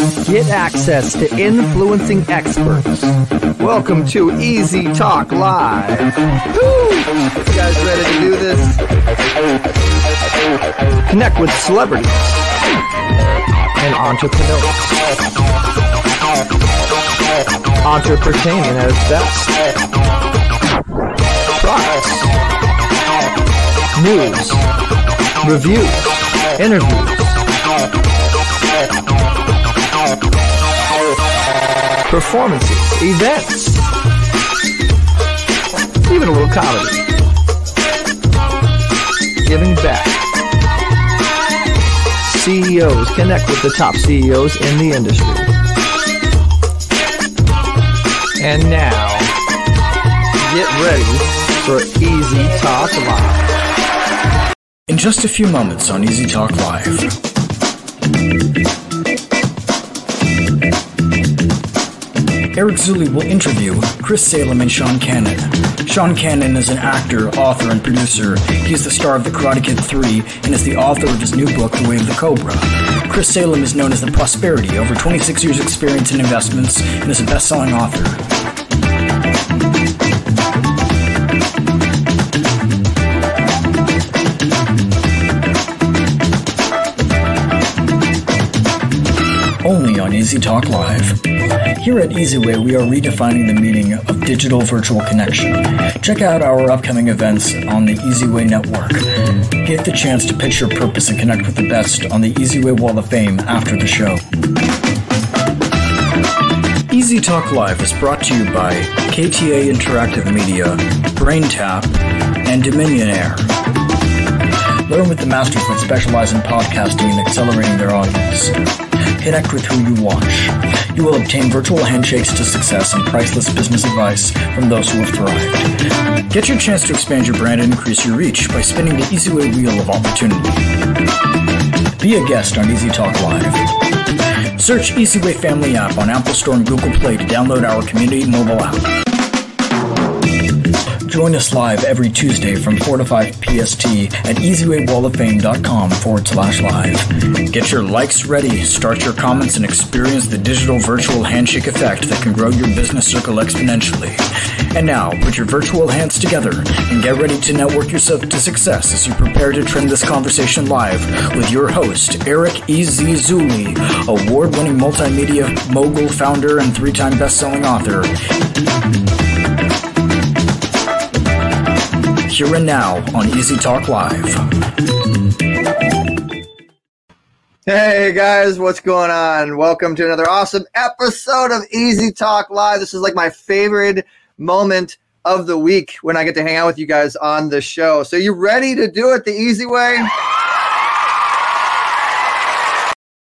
Get access to influencing experts. Welcome to Easy Talk Live. Woo! You guys ready to do this? Connect with celebrities and entrepreneurs. Entrepreneur at its best. Products, news, reviews, interviews performances, events, even a little comedy. Giving back. CEOs connect with the top CEOs in the industry. And now, get ready for Easy Talk Live. In just a few moments on Easy Talk Live. Eric Zuley will interview Chris Salem and Sean Kanan. Sean Kanan is an actor, author, and producer. He is the star of The Karate Kid 3 and is the author of his new book, The Way of the Cobra. Chris Salem is known as the Prosperity, over 26 years' experience in investments, and is a best selling author. Easy Talk Live. Here at EasyWay, we are redefining the meaning of digital virtual connection. Check out our upcoming events on the EasyWay network. Get the chance to pitch your purpose and connect with the best on the EasyWay Wall of Fame after the show. Easy Talk Live is brought to you by KTA Interactive Media, BrainTap, and Dominion Air. Learn with the masters that specialize in podcasting and accelerating their audience. Connect with who you watch. You will obtain virtual handshakes to success and priceless business advice from those who have thrived. Get your chance to expand your brand and increase your reach by spinning the EasyWay wheel of opportunity. Be a guest on Easy Talk Live. Search EasyWay Family app on Apple Store and Google Play to download our community mobile app. Join us live every Tuesday from 4 to 5 PST at easywaywalloffame.com forward slash live. Get your likes ready, start your comments, and experience the digital virtual handshake effect that can grow your business circle exponentially. And now, put your virtual hands together and get ready to network yourself to success as you prepare to trend this conversation live with your host, Eric E. Z. Zuley, award winning multimedia mogul, founder, and three time best selling author. Here and now on Easy Talk Live. Hey guys, what's going on? Welcome to another awesome episode of Easy Talk Live. This is like my favorite moment of the week when I get to hang out with you guys on the show. So, you ready to do it the easy way?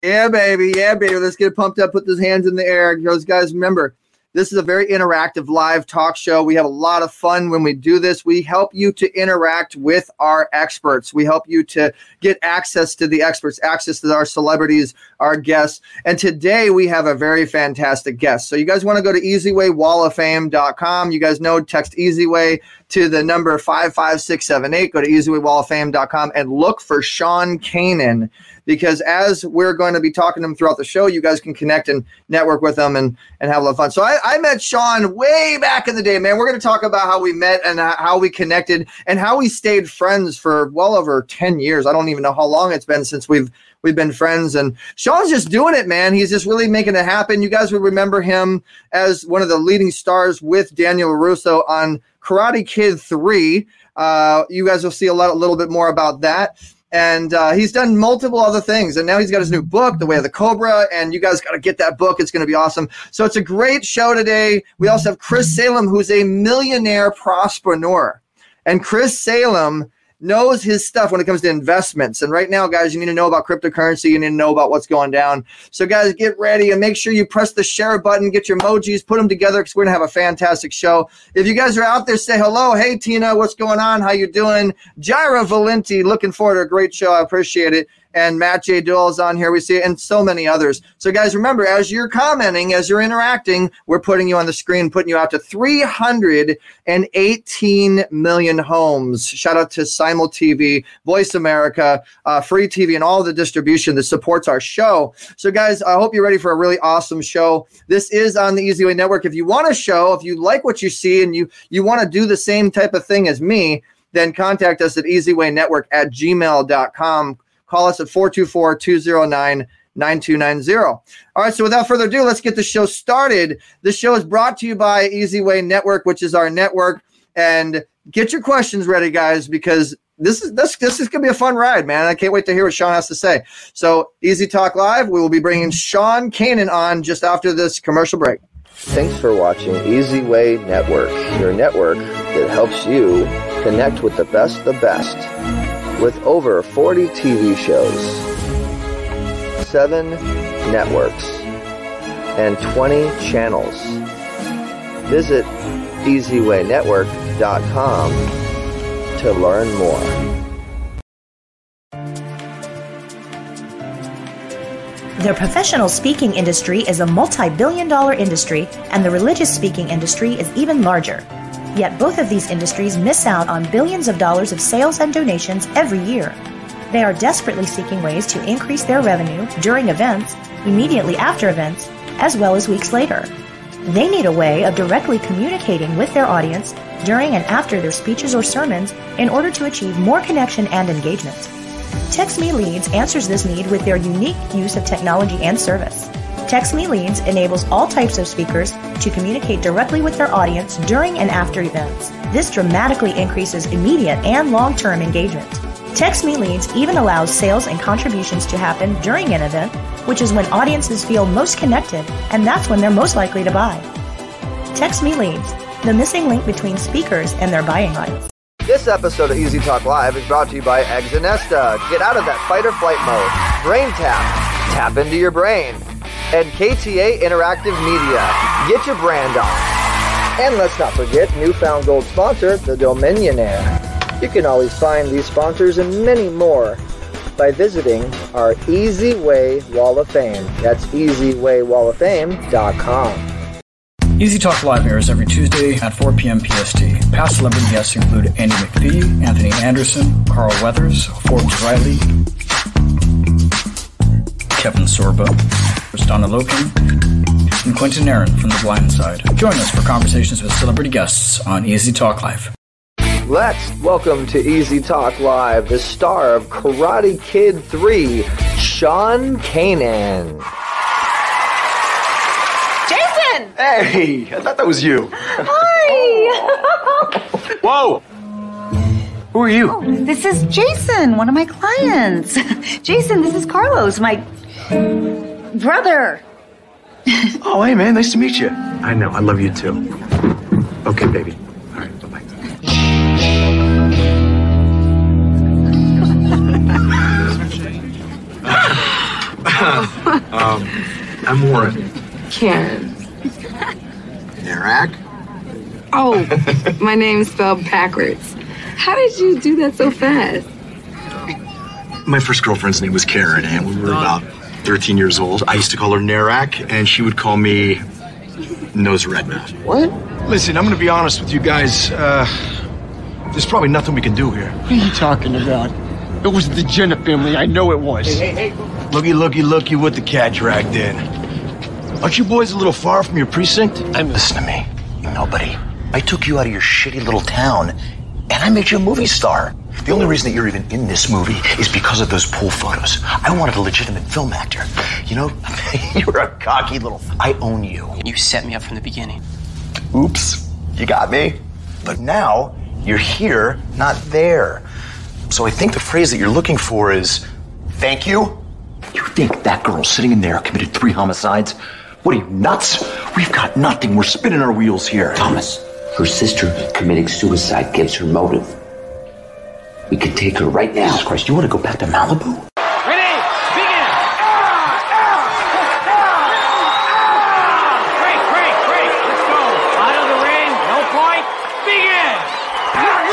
Yeah, baby. Yeah, baby. Let's get pumped up. Put those hands in the air. Those guys, remember, this is a very interactive live talk show. We have a lot of fun when we do this. We help you to interact with our experts. We help you to get access to the experts, access to our celebrities, our guests. And today we have a very fantastic guest. So you guys want to go to easywaywalloffame.com. You guys know text easyway to the number 55678. Go to easywaywalloffame.com and look for Sean Kanan because as we're going to be talking to them throughout the show, you guys can connect and network with them and, and have a lot of fun. So I, I met Sean way back in the day, man. We're going to talk about how we met and how we connected and how we stayed friends for well over 10 years. I don't even know how long it's been since we've we've been friends and Sean's just doing it, man. He's just really making it happen. You guys would remember him as one of the leading stars with Daniel Russo on Karate Kid 3. Uh, you guys will see a, lot, a little bit more about that and uh, he's done multiple other things. And now he's got his new book the way of the cobra. And you guys got to get that book. It's going to be awesome. So it's a great show today. We also have chris salem who's a millionaire prospreneur. And chris salem knows his stuff when it comes to investments. And right now, guys, you need to know about cryptocurrency. You need to know about what's going down. So, guys, get ready and make sure you press the share button, get your emojis, put them together because we're gonna have a fantastic show. If you guys are out there, say hello. Hey, Tina, what's going on? How you doing? Jaira Valenti, looking forward to a great show. I appreciate it. And Matt J. Doyle is on here. We see it, and so many others. So, guys, remember, as you're commenting, as you're interacting, we're putting you on the screen, putting you out to 318 million homes. Shout out to Simul TV, Voice America, uh, Free TV, and all the distribution that supports our show. So, guys, I hope you're ready for a really awesome show. This is on the Easy Way Network. If you want a show, if you like what you see, and you you want to do the same type of thing as me, then contact us at easywaynetwork at gmail.com. Call us at 424 209 9290. All right, so without further ado, let's get the show started. This show is brought to you by Easy Way Network, which is our network. And get your questions ready, guys, because this is this this is gonna be a fun ride, man. I can't wait to hear what Sean has to say. So, Easy Talk Live, we will be bringing Sean Kanan on just after this commercial break. Thanks for watching Easy Way Network, your network that helps you connect with the best the best. With over 40 TV shows, 7 networks, and 20 channels. Visit EasyWayNetwork.com to learn more. The professional speaking industry is a multi billion dollar industry, and the religious speaking industry is even larger. Yet both of these industries miss out on billions of dollars of sales and donations every year. They are desperately seeking ways to increase their revenue during events, immediately after events, as well as weeks later. They need a way of directly communicating with their audience during and after their speeches or sermons in order to achieve more connection and engagement. TextMe Leads answers this need with their unique use of technology and service. TextMe Leads enables all types of speakers to communicate directly with their audience during and after events. This dramatically increases immediate and long term engagement. TextMe Leads even allows sales and contributions to happen during an event, which is when audiences feel most connected, and that's when they're most likely to buy. TextMe Leads, the missing link between speakers and their buying rights. This episode of Easy Talk Live is brought to you by Exonesta. Get out of that fight or flight mode. Brain Tap. Tap into your brain. And KTA Interactive Media. Get your brand on. And let's not forget newfound gold sponsor, the Dominionaire. You can always find these sponsors and many more by visiting our Easy Way Wall of Fame. That's easywaywalloffame.com. Easy Talk Live airs every Tuesday at 4 p.m. PST. Past celebrity guests include Andy McPhee, Anthony Anderson, Carl Weathers, Forbes Riley, Kevin Sorbo, Donna Loken, and Quentin Aaron from The Blind Side. Join us for conversations with celebrity guests on Easy Talk Live. Let's welcome to Easy Talk Live the star of Karate Kid 3, Sean Kanan. Jason! Hey, I thought that was you. Hi! Whoa! Who are you? Oh, this is Jason, one of my clients. Jason, this is Carlos, my brother. Oh, hey, man, nice to meet you. I know, I love you too. Okay, baby. All right, bye bye. um, I'm Warren. Karen. Iraq? Oh, my name's spelled backwards. How did you do that so fast? My first girlfriend's name was Karen, and we were about 13 years old. I used to call her Narak, and she would call me Nose Redna. What? Listen, I'm gonna be honest with you guys. Uh, there's probably nothing we can do here. What are you talking about? It was the Jenna family. I know it was. Looky, looky, looky what the cat dragged in. Aren't you boys a little far from your precinct? I'm Listen to me, You nobody. I took you out of your shitty little town, and I made you a movie star. The only reason that you're even in this movie is because of those pool photos. I wanted a legitimate film actor. You know, you're a cocky little. I own you. You set me up from the beginning. Oops, you got me. But now you're here, not there. So I think the phrase that you're looking for is thank you. You think that girl sitting in there committed three homicides? What are you, nuts? We've got nothing. We're spinning our wheels here. Thomas, her sister committing suicide gives her motive. We could take her right now. Jesus Christ, you want to go back to Malibu? Ready? Begin! Break, break, break! Let's go! Out of the ring, no point, begin! Point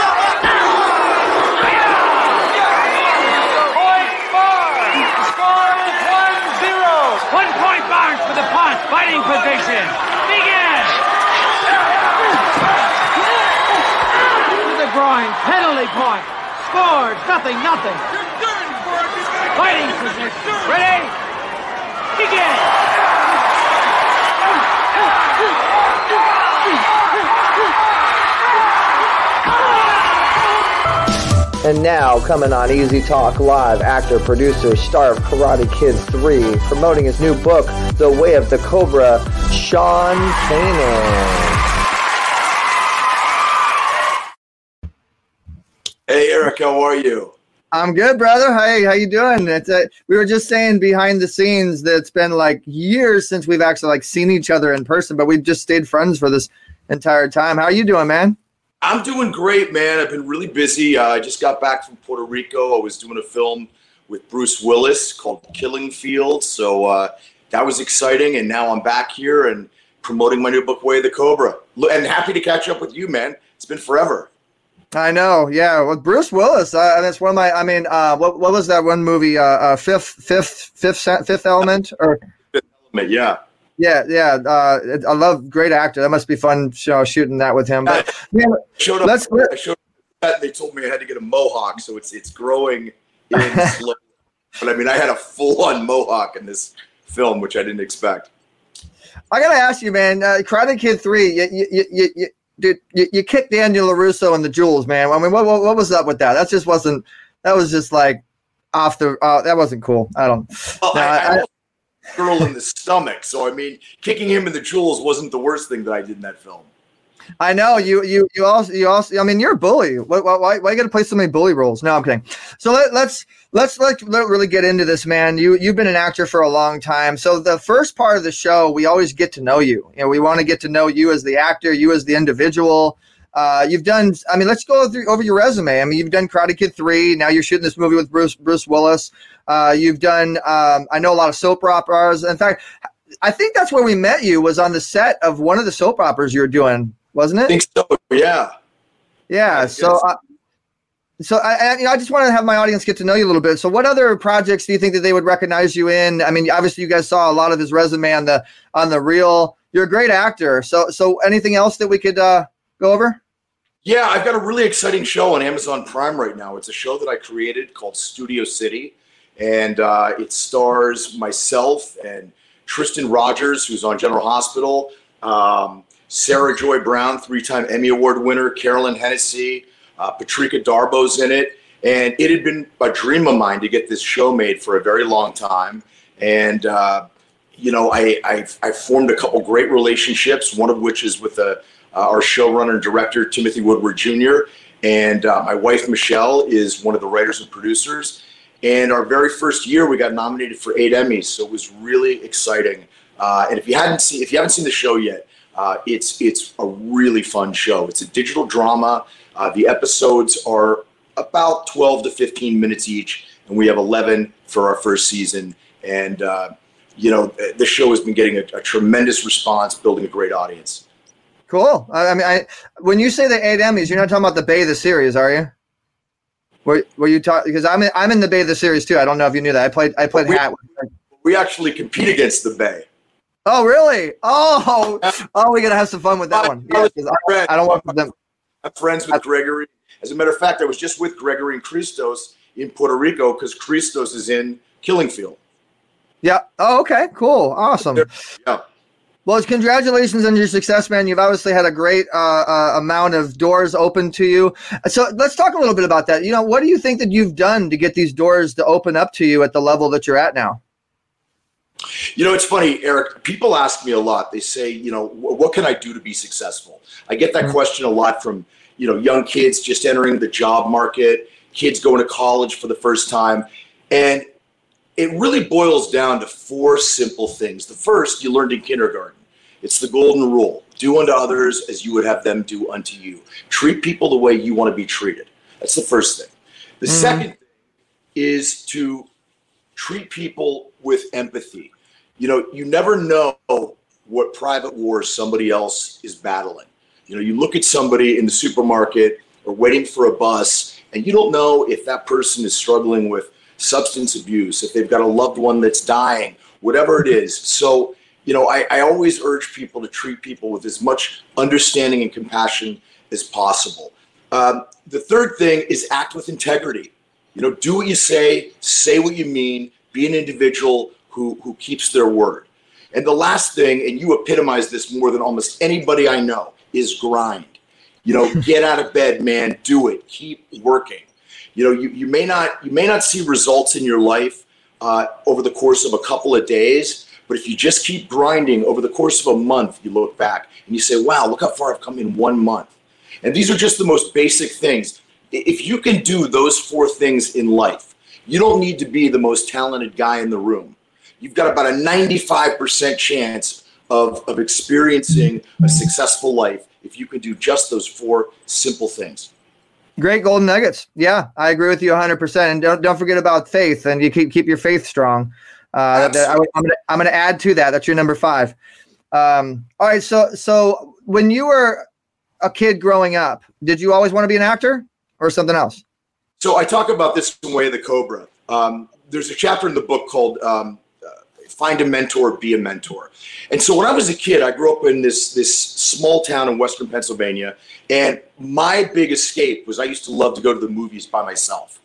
four! Fighting position. Begin. To the groin. Penalty Scores. Nothing, nothing. Fighting position. Ready? Begin. And now, coming on Easy Talk Live, actor, producer, star of Karate Kid 3, promoting his new book, The Way of the Cobra, Sean Kanan. Hey, Eric, how are you? I'm good, brother. Hey, how you doing? It's uh, we were just saying behind the scenes that it's been like years since we've actually like seen each other in person, but we've just stayed friends for this entire time. How are you doing, man? I'm doing great, man. I've been really busy. Uh, I just got back from Puerto Rico. I was doing a film with Bruce Willis called Killing Field. So uh, that was exciting. And now I'm back here and promoting my new book, Way of the Cobra. And happy to catch up with you, man. It's been forever. I know, yeah. With Bruce Willis, uh, that's one of my. I mean, uh, what what was that one movie? Uh, uh, Fifth, Fifth, Fifth, Fifth Element, or Fifth Element, yeah. Yeah, yeah. Uh, I love great actor. That must be fun you know, shooting that with him. But, yeah, showed up, let's, I showed up. That they told me I had to get a mohawk, so it's it's growing in slow. But I mean, I had a full on mohawk in this film, which I didn't expect. I gotta ask you, man. Uh, Karate Kid Three. You, you, you, you, dude, you, you kicked Daniel LaRusso and the Jewels, man. I mean, what, what, what was up with that? That just wasn't. That was just like off the. Uh, that wasn't cool. I don't. Well, no, I, I, I, girl in the stomach. So I mean, kicking him in the jewels wasn't the worst thing that I did in that film. I know you. You. You also. You also. I mean, you're a bully. Why? Why? Why you got to play so many bully roles? No, I'm kidding. So let, let's let's let let really get into this, man. You you've been an actor for a long time. So the first part of the show, we always get to know you. You know, we want to get to know you as the actor, you as the individual. Uh, you've done. I mean, let's go through over your resume. I mean, you've done Karate Kid three. Now you're shooting this movie with Bruce Bruce Willis. Uh, you've done. Um, I know a lot of soap operas. In fact, I think that's where we met you. Was on the set of one of the soap operas you were doing, wasn't it? I think so. Yeah. Yeah. So. Uh, so I, I, you know, I just want to have my audience get to know you a little bit. So, what other projects do you think that they would recognize you in? I mean, obviously, you guys saw a lot of his resume on the on the reel. You're a great actor. So, so anything else that we could uh, go over? Yeah, I've got a really exciting show on Amazon Prime right now. It's a show that I created called Studio City, and uh, it stars myself and Tristan Rogers, who's on General Hospital, um, Sarah Joy Brown, three-time Emmy Award winner, Carolyn Hennessy, uh, Patrika Darbo's in it, and it had been a dream of mine to get this show made for a very long time, and. Uh, you know, I, I've, I've formed a couple great relationships, one of which is with a, uh, our showrunner and director, Timothy Woodward Jr., and uh, my wife, Michelle, is one of the writers and producers. And our very first year, we got nominated for eight Emmys, so it was really exciting. Uh, and if you hadn't seen, if you haven't seen the show yet, uh, it's it's a really fun show. It's a digital drama. Uh, the episodes are about 12 to 15 minutes each, and we have 11 for our first season. And uh, you know, the show has been getting a, a tremendous response, building a great audience. Cool. I, mean, I when you say the eight Emmys, you're not talking about the Bay of the series, are you? Were, were you talking? Because I'm in, I'm in the Bay of the series too. I don't know if you knew that. I played I played we, Hat. We actually compete against the Bay. Oh really? Oh oh, we gotta have some fun with that one. Yeah, I, I, don't want them. I'm friends with Gregory. As a matter of fact, I was just with Gregory and Kristos in Puerto Rico because Kristos is in Killing Field. Yeah. Oh, okay. Cool. Awesome. Yeah. Well, congratulations on your success, man. You've obviously had a great uh, uh, amount of doors open to you. So let's talk a little bit about that. You know, what do you think that you've done to get these doors to open up to you at the level that you're at now? You know, it's funny, Eric. People ask me a lot. They say, you know, what can I do to be successful? I get that mm-hmm. question a lot from, you know, young kids just entering the job market, kids going to college for the first time. And it really boils down to four simple things. The first you learned in kindergarten it's the golden rule do unto others as you would have them do unto you. Treat people the way you want to be treated. That's the first thing. The mm-hmm. second thing is to treat people with empathy. You know, you never know what private wars somebody else is battling. You know, you look at somebody in the supermarket or waiting for a bus, and you don't know if that person is struggling with substance abuse, if they've got a loved one that's dying, whatever it is. So, you know, I, I always urge people to treat people with as much understanding and compassion as possible. Um, the third thing is act with integrity. You know, do what you say, say what you mean, be an individual who, who keeps their word. And the last thing, and you epitomize this more than almost anybody I know, is grind. You know, get out of bed, man, do it, keep working. You know, you, you may not you may not see results in your life uh, over the course of a couple of days, but if you just keep grinding over the course of a month, you look back and you say, wow, look how far I've come in one month. And these are just the most basic things. If you can do those four things in life, you don't need to be the most talented guy in the room. You've got about a 95% chance of, of experiencing a successful life if you can do just those four simple things. Great golden nuggets. Yeah, I agree with you 100%. And don't, don't forget about faith and you keep, keep your faith strong. Uh, that, I, am I'm gonna add to that. That's your number five. Um, all right. So so when you were a kid growing up, did you always want to be an actor or something else? So I talk about this in Way of the Cobra. Um, there's a chapter in the book called um, uh, "Find a Mentor, Be a Mentor." And so when I was a kid, I grew up in this this small town in Western Pennsylvania, and my big escape was I used to love to go to the movies by myself,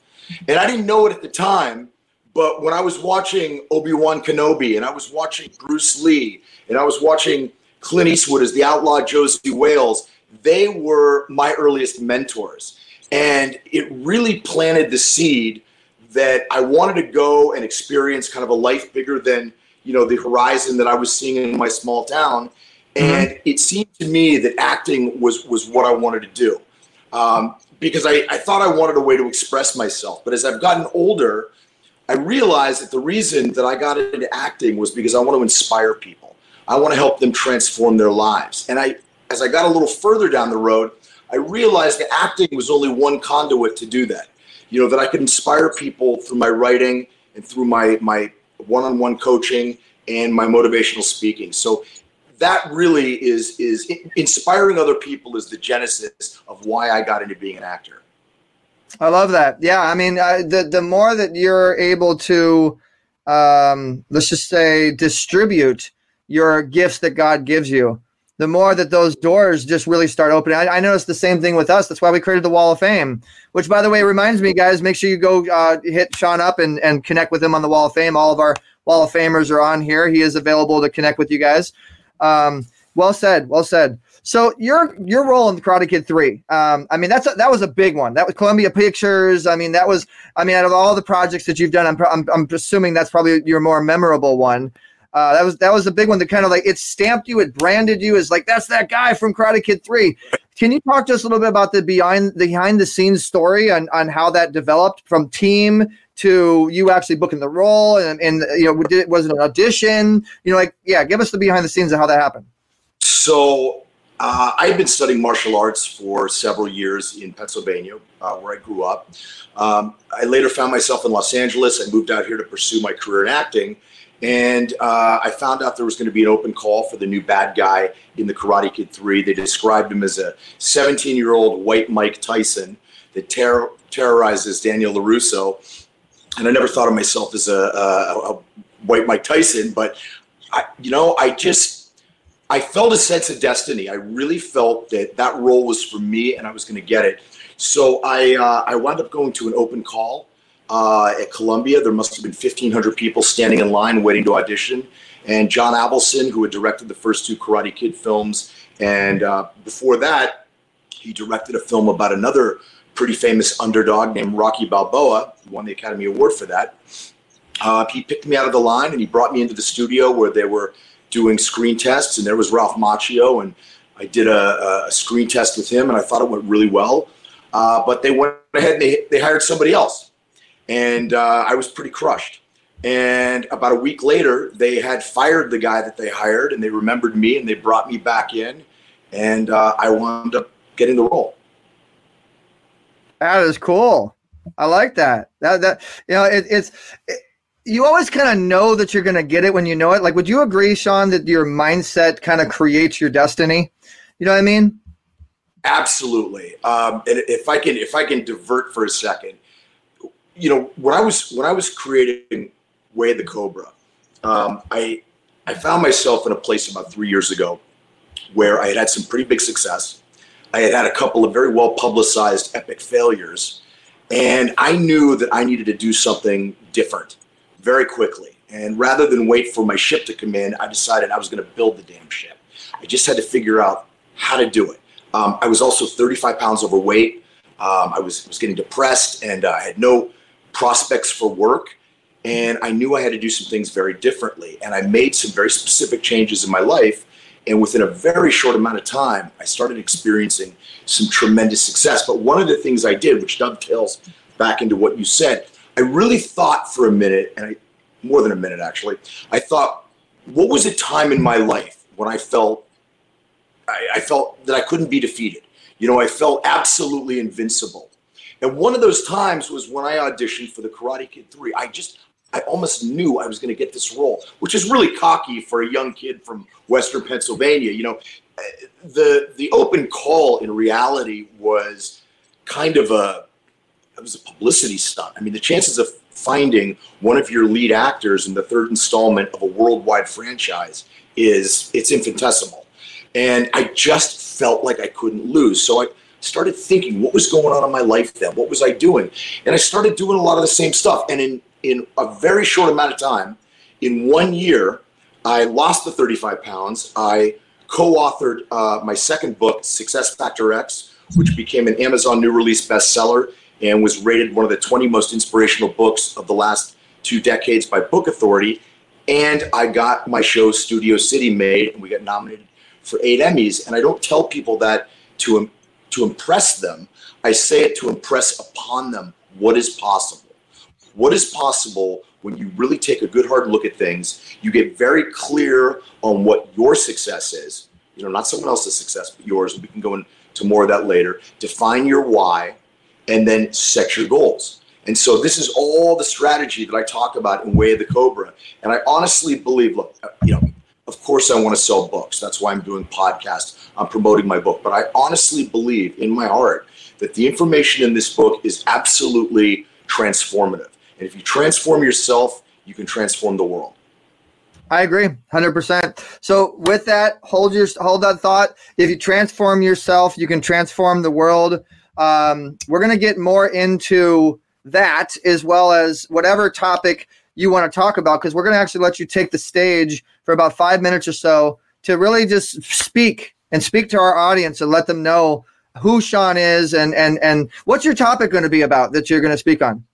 and I didn't know it at the time but when I was watching Obi Wan Kenobi and I was watching Bruce Lee and I was watching Clint Eastwood as the outlaw Josey Wales, they were my earliest mentors. And it really planted the seed that I wanted to go and experience kind of a life bigger than, you know, the horizon that I was seeing in my small town. Mm-hmm. And mm-hmm. it seemed to me that acting was was what I wanted to do. Um, because I, I thought I wanted a way to express myself. But as I've gotten older, I realized that the reason that I got into acting was because I want to inspire people. I want to help them transform their lives. And I, as I got a little further down the road, I realized that acting was only one conduit to do that. You know, that I could inspire people through my writing and through my, my one-on-one coaching and my motivational speaking. So that really is, is inspiring other people is the genesis of why I got into being an actor. I love that. Yeah, I mean, uh, the the more that you're able to, um, let's just say, distribute your gifts that God gives you, the more that those doors just really start opening. I, I noticed the same thing with us. That's why we created the Wall of Fame. Which, by the way, reminds me, guys, make sure you go uh, hit Sean up and and connect with him on the Wall of Fame. All of our Wall of Famers are on here. He is available to connect with you guys. Um, well said. Well said. So your your role in the Karate Kid Three, um, I mean that's a, that was a big one. That was Columbia Pictures. I mean that was I mean out of all the projects that you've done, I'm I'm, I'm assuming that's probably your more memorable one. Uh, that was that was a big one that kind of like it stamped you, it branded you as like that's that guy from Karate Kid Three. Can you talk to us a little bit about the behind the behind the scenes story on on how that developed from team to you actually booking the role and and you know did was it an audition? You know like yeah, give us the behind the scenes of how that happened. So uh, I had been studying martial arts for several years in Pennsylvania, uh, where I grew up. Um, I later found myself in Los Angeles. I moved out here to pursue my career in acting. And uh, I found out there was going to be an open call for the new bad guy in the Karate Kid 3. They described him as a 17 year old white Mike Tyson that ter- terrorizes Daniel LaRusso. And I never thought of myself as a, a, a white Mike Tyson, but I, you know, I just I felt a sense of destiny. I really felt that that role was for me and I was going to get it. So I, uh, I wound up going to an open call uh, at Columbia. There must have been 1,500 people standing in line waiting to audition. And John Avildsen, who had directed the first two Karate Kid films, and uh, before that, he directed a film about another pretty famous underdog named Rocky Balboa, who won the Academy Award for that. Uh, he picked me out of the line and he brought me into the studio where they were doing screen tests, and there was Ralph Macchio, and I did a, a screen test with him, and I thought it went really well. Uh, but they went ahead and they, they hired somebody else, and uh, I was pretty crushed. And about a week later, they had fired the guy that they hired, and they remembered me, and they brought me back in, and uh, I wound up getting the role. That is cool. I like that. That that you know it, it's. It, you always kind of know that you're going to get it when you know it. Like, would you agree, Sean, that your mindset kind of creates your destiny? You know what I mean? Absolutely. Um, and if I can, if I can divert for a second, you know, when I was when I was creating Way the Cobra, um, I I found myself in a place about three years ago where I had had some pretty big success. I had had a couple of very well publicized epic failures, and I knew that I needed to do something different very quickly. And rather than wait for my ship to come in, I decided I was going to build the damn ship. I just had to figure out how to do it. Um, I was also 35 pounds overweight. Um, I was, was getting depressed and uh, I had no prospects for work. And I knew I had to do some things very differently. And I made some very specific changes in my life. And within a very short amount of time, I started experiencing some tremendous success. But one of the things I did, which dovetails back into what you said, I really thought for a minute, and I, more than a minute actually, I thought, what was a time in my life when I felt I, I felt that I couldn't be defeated. You know, I felt absolutely invincible. And one of those times was when I auditioned for the Karate Kid 3. I just, I almost knew I was going to get this role, which is really cocky for a young kid from Western Pennsylvania. You know, the the open call in reality was kind of a it was a publicity stunt. I mean, the chances of finding one of your lead actors in the third installment of a worldwide franchise is it's infinitesimal. And I just felt like I couldn't lose. So I started thinking, what was going on in my life then? What was I doing? And I started doing a lot of the same stuff. And in, in a very short amount of time, in one year, I lost the 35 pounds. I co authored uh, my second book, Success Factor X, which became an Amazon new release bestseller and was rated one of the 20 most inspirational books of the last two decades by Book Authority. And I got my show Studio City made, and we got nominated for eight Emmys. And I don't tell people that to, to impress them. I say it to impress upon them what is possible. What is possible when you really take a good hard look at things, you get very clear on what your success is. You know, not someone else's success, but yours. We can go into more of that later. Define your why and then set your goals. And so this is all the strategy that I talk about in Way of the Cobra. And I honestly believe, look, you know, of course I want to sell books. That's why I'm doing podcasts. I'm promoting my book. But I honestly believe in my heart that the information in this book is absolutely transformative. And if you transform yourself, you can transform the world. I agree, hundred percent. So with that, hold your hold that thought. If you transform yourself, you can transform the world. Um, we're going to get more into that as well as whatever topic you want to talk about because we're going to actually let you take the stage for about five minutes or so to really just speak and speak to our audience and let them know who Sean is and and and what's your topic going to be about that you're going to speak on.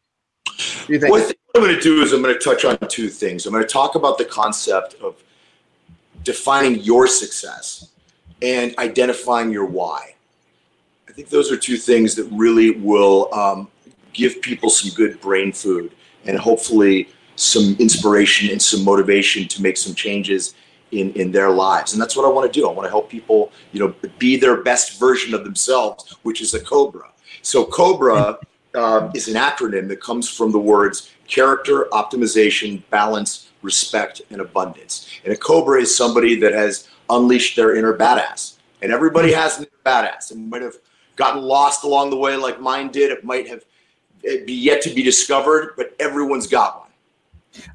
You think? What I'm going to do is I'm going to touch on two things. I'm going to talk about the concept of defining your success and identifying your why. I think those are two things that really will um, give people some good brain food and hopefully some inspiration and some motivation to make some changes in, in their lives. And that's what I want to do. I want to help people, you know, be their best version of themselves, which is a Cobra. So Cobra uh, is an acronym that comes from the words character, optimization, balance, respect, and abundance. And a Cobra is somebody that has unleashed their inner badass. And everybody has an inner badass. And might have gotten lost along the way like mine did. It might have be yet to be discovered, but everyone's got one.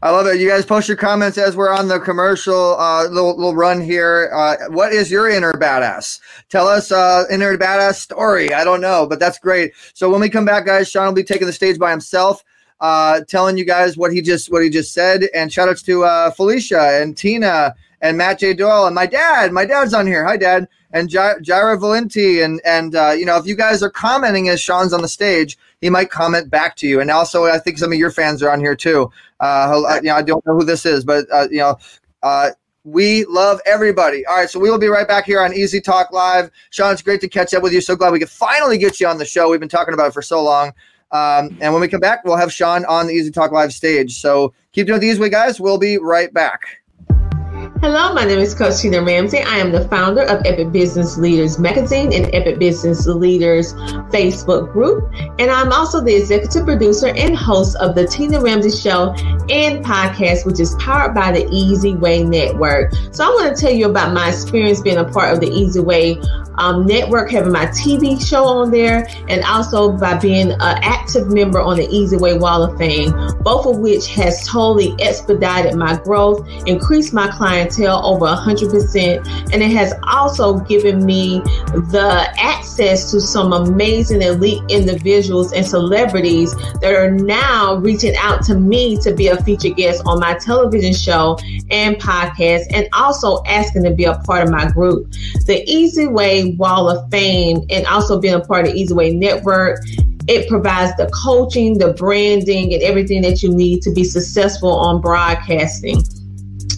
I love it. You guys post your comments as we're on the commercial uh, little, little run here. Uh, what is your inner badass? Tell us uh, inner badass story. I don't know, but that's great. So when we come back, guys, Sean will be taking the stage by himself, uh, telling you guys what he just what he just said. And shout outs to uh, Felicia and Tina and Matt J. Doyle and my dad. My dad's on here. Hi, Dad and Jaira Valenti. And, and uh, you know, if you guys are commenting as Sean's on the stage, he might comment back to you. And also, I think some of your fans are on here too. Uh, uh you know, I don't know who this is, but, uh, you know, uh, we love everybody. All right, so we will be right back here on Easy Talk Live. Sean, it's great to catch up with you. So glad we could finally get you on the show. We've been talking about it for so long. Um, and when we come back, we'll have Sean on the Easy Talk Live stage. So keep doing it the easy way, guys. We'll be right back. Hello, my name is Coach Tina Ramsey. I am the founder of Epic Business Leaders Magazine and Epic Business Leaders Facebook group. And I'm also the executive producer and host of the Tina Ramsey Show and podcast, which is powered by the Easy Way Network. So I want to tell you about my experience being a part of the Easy Way um, network, having my TV show on there, and also by being an active member on the Easy Way Wall of Fame, both of which has totally expedited my growth, increased my clientele over 100%, and it has also given me the access to some amazing elite individuals and celebrities that are now reaching out to me to be a featured guest on my television show and podcast, and also asking to be a part of my group. The Easy Way Wall of Fame and also being a part of Easy Way Network. It provides the coaching, the branding, and everything that you need to be successful on broadcasting.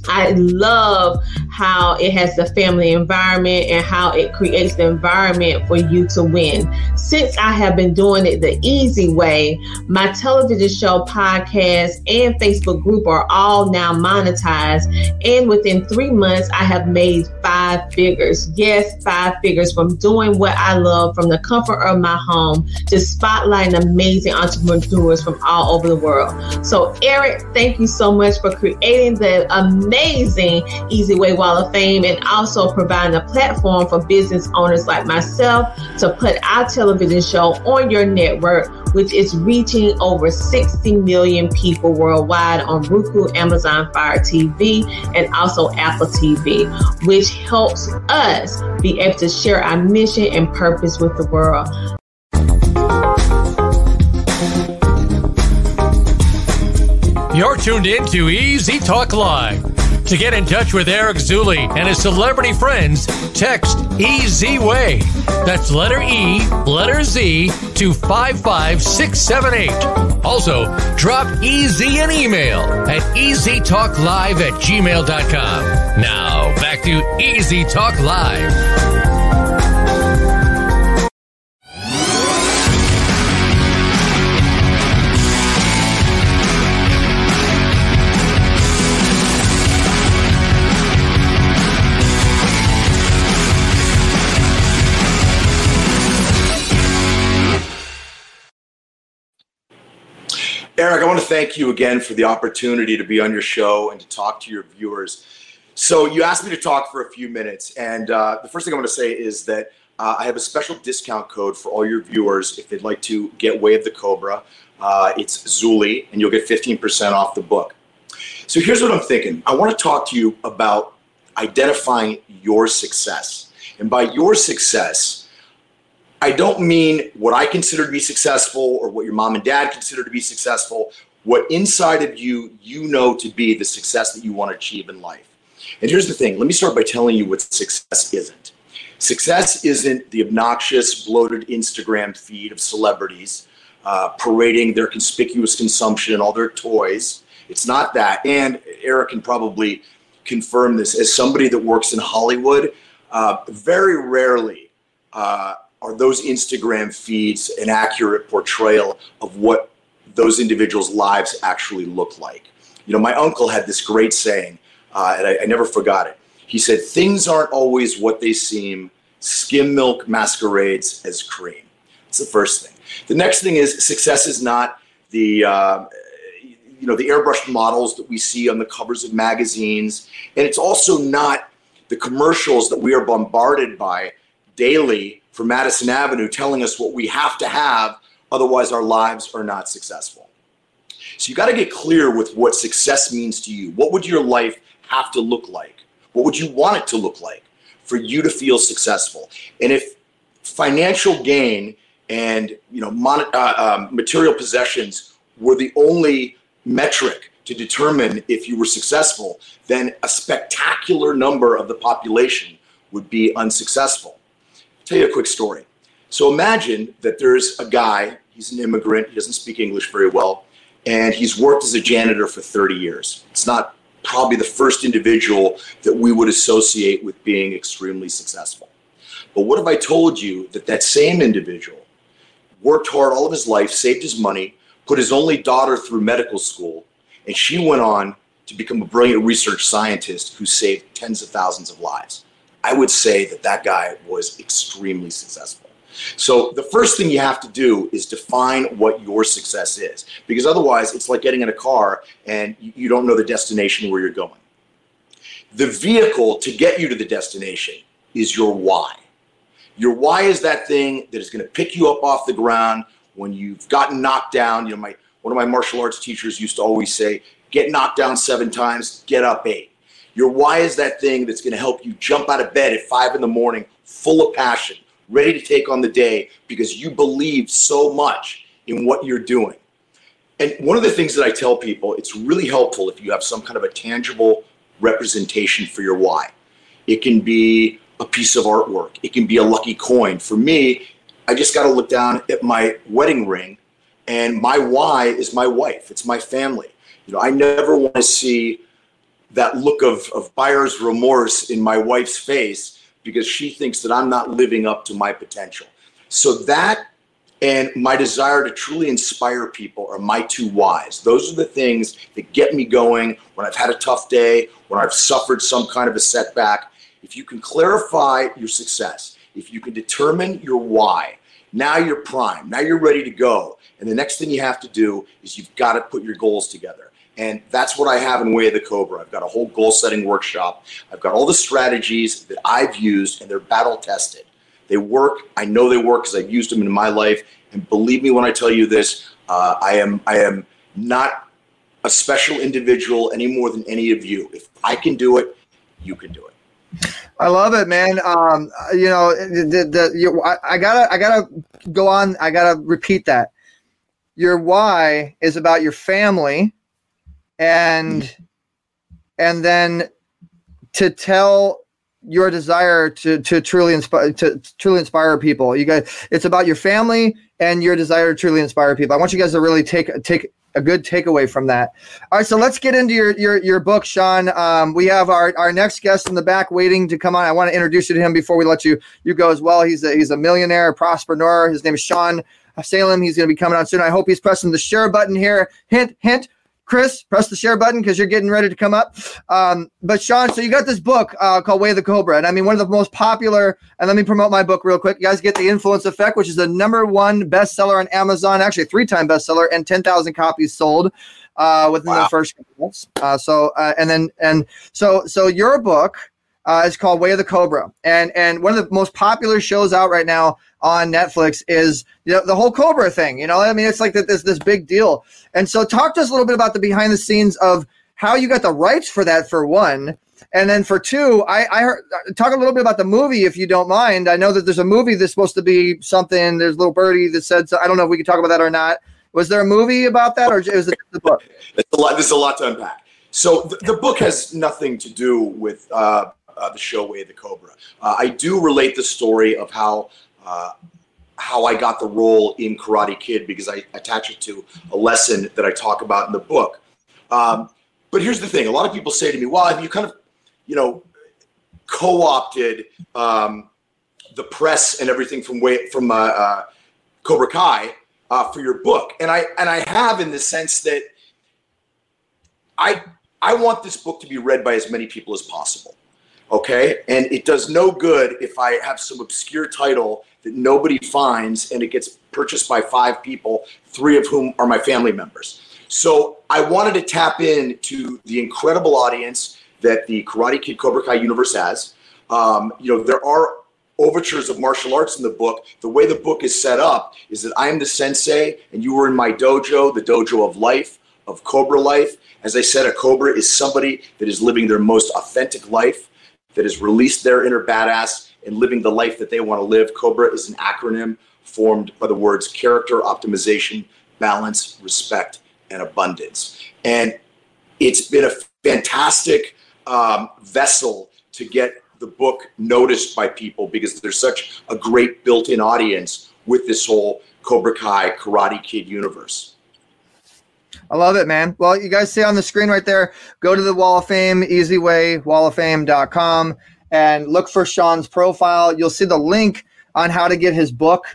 I love how it has the family environment and how it creates the environment for you to win. Since I have been doing it the easy way, my television show, podcast, and Facebook group are all now monetized. And within three months, I have made five figures. Yes, five figures from doing what I love from the comfort of my home to spotlighting amazing entrepreneurs from all over the world. So, Eric, thank you so much for creating the amazing Easy Way Wall of Fame and also providing a platform for business owners like myself to put our television show on your network, which is reaching over 60 million people worldwide on Roku, Amazon Fire TV, and also Apple TV, which helps us be able to share our mission and purpose with the world. You're tuned in to Easy Talk Live. To get in touch with Eric Zuley and his celebrity friends, text EZWay. That's letter E, letter Z to 55678. Also, drop EZ an email at easytalklive at gmail.com. Now, back to Easy Talk Live. Eric, I want to thank you again for the opportunity to be on your show and to talk to your viewers. So, you asked me to talk for a few minutes, and uh, the first thing I want to say is that uh, I have a special discount code for all your viewers if they'd like to get Way of the Cobra. Uh, it's Zuley, and you'll get 15% off the book. So, here's what I'm thinking I want to talk to you about identifying your success. And by your success, I don't mean what I consider to be successful or what your mom and dad consider to be successful, what inside of you you know to be the success that you want to achieve in life. And here's the thing let me start by telling you what success isn't. Success isn't the obnoxious, bloated Instagram feed of celebrities uh, parading their conspicuous consumption and all their toys. It's not that. And Eric can probably confirm this as somebody that works in Hollywood. Uh, very rarely uh, are those Instagram feeds an accurate portrayal of what those individuals' lives actually look like? You know, my uncle had this great saying, uh, and I, I never forgot it. He said, Things aren't always what they seem, skim milk masquerades as cream. That's the first thing. The next thing is success is not the. Uh, you know the airbrushed models that we see on the covers of magazines and it's also not the commercials that we are bombarded by daily from Madison Avenue telling us what we have to have, otherwise, our lives are not successful. So you got to get clear with what success means to you. What would your life have to look like? What would you want it to look like for you to feel successful? And if financial gain and you know mon- uh, um, material possessions were the only metric to determine if you were successful, then a spectacular number of the population would be unsuccessful tell you a quick story. So imagine that there's a guy, he's an immigrant, he doesn't speak English very well, and he's worked as a janitor for 30 years. It's not probably the first individual that we would associate with being extremely successful. But what if I told you that that same individual worked hard all of his life, saved his money, put his only daughter through medical school, and she went on to become a brilliant research scientist who saved tens of thousands of lives. I would say that that guy was extremely successful. So the first thing you have to do is define what your success is, because otherwise it's like getting in a car and you don't know the destination where you're going. The vehicle to get you to the destination is your why. Your why is that thing that is going to pick you up off the ground when you've gotten knocked down. You know, my one of my martial arts teachers used to always say, "Get knocked down seven times, get up eight. Your why is that thing that's going to help you jump out of bed at five in the morning, full of passion, ready to take on the day because you believe so much in what you're doing. And one of the things that I tell people, it's really helpful if you have some kind of a tangible representation for your why. It can be a piece of artwork, it can be a lucky coin. For me, I just got to look down at my wedding ring, and my why is my wife, it's my family. You know, I never want to see that look of, of buyer's remorse in my wife's face because she thinks that I'm not living up to my potential. So that and my desire to truly inspire people are my two whys. Those are the things that get me going when I've had a tough day, when I've suffered some kind of a setback. If you can clarify your success, if you can determine your why, now you're prime, now you're ready to go. And the next thing you have to do is you've got to put your goals together. And that's what I have in Way of the Cobra. I've got a whole goal setting workshop. I've got all the strategies that I've used, and they're battle tested. They work. I know they work because I've used them in my life. And believe me when I tell you this, uh, I am I am not a special individual any more than any of you. If I can do it, you can do it. I love it, man. Um, you know, the, the, you, I, I gotta I gotta go on. I gotta repeat that. Your why is about your family and and then to tell your desire to to truly inspire to truly inspire people. You guys, it's about your family and your desire to truly inspire people. I want you guys to really take take a good takeaway from that. All right, so let's get into your your your book, Sean. Um, we have our our next guest in the back waiting to come on. I want to introduce you to him before we let you you go as well. He's a he's a millionaire, a prosperpreneur. His name is Sean Salem. He's going to be coming on soon. I hope he's pressing the share button here. Hint, hint. Chris, press the share button because you're getting ready to come up. Um, but Sean, so you got this book uh, called Way of the Cobra, and I mean one of the most popular. And let me promote my book real quick. You guys get the Influence Effect, which is the number one bestseller on Amazon, actually three-time bestseller, and ten thousand copies sold uh, within wow. the first months. Uh, so uh, and then and so so your book uh, is called Way of the Cobra, and and one of the most popular shows out right now on Netflix is you know the whole Cobra thing. You know, I mean, it's like this this big deal. And so, talk to us a little bit about the behind the scenes of how you got the rights for that for one, and then for two, I, I heard talk a little bit about the movie if you don't mind. I know that there's a movie that's supposed to be something. There's little birdie that said so. I don't know if we can talk about that or not. Was there a movie about that, or is it the book? It's a lot. There's a lot to unpack. So the, the book has nothing to do with uh, uh, the show Way of the Cobra. Uh, I do relate the story of how uh, how I got the role in Karate Kid because I attach it to a lesson that I talk about in the book. Um, but here's the thing: a lot of people say to me, "Well, have you kind of, you know, co-opted um, the press and everything from way from uh, uh, Cobra Kai uh, for your book?" And I and I have in the sense that I I want this book to be read by as many people as possible okay? And it does no good if I have some obscure title that nobody finds and it gets purchased by five people, three of whom are my family members. So I wanted to tap into the incredible audience that the Karate Kid Cobra Kai universe has. Um, you know, there are overtures of martial arts in the book. The way the book is set up is that I am the sensei and you were in my dojo, the dojo of life, of Cobra life. As I said, a Cobra is somebody that is living their most authentic life that has released their inner badass and living the life that they want to live. COBRA is an acronym formed by the words character, optimization, balance, respect, and abundance. And it's been a fantastic um, vessel to get the book noticed by people because there's such a great built in audience with this whole Cobra Kai Karate Kid universe. I love it, man. Well, you guys see on the screen right there, go to the Wall of Fame, easy way, walloffame.com, and look for Sean's profile. You'll see the link on how to get his book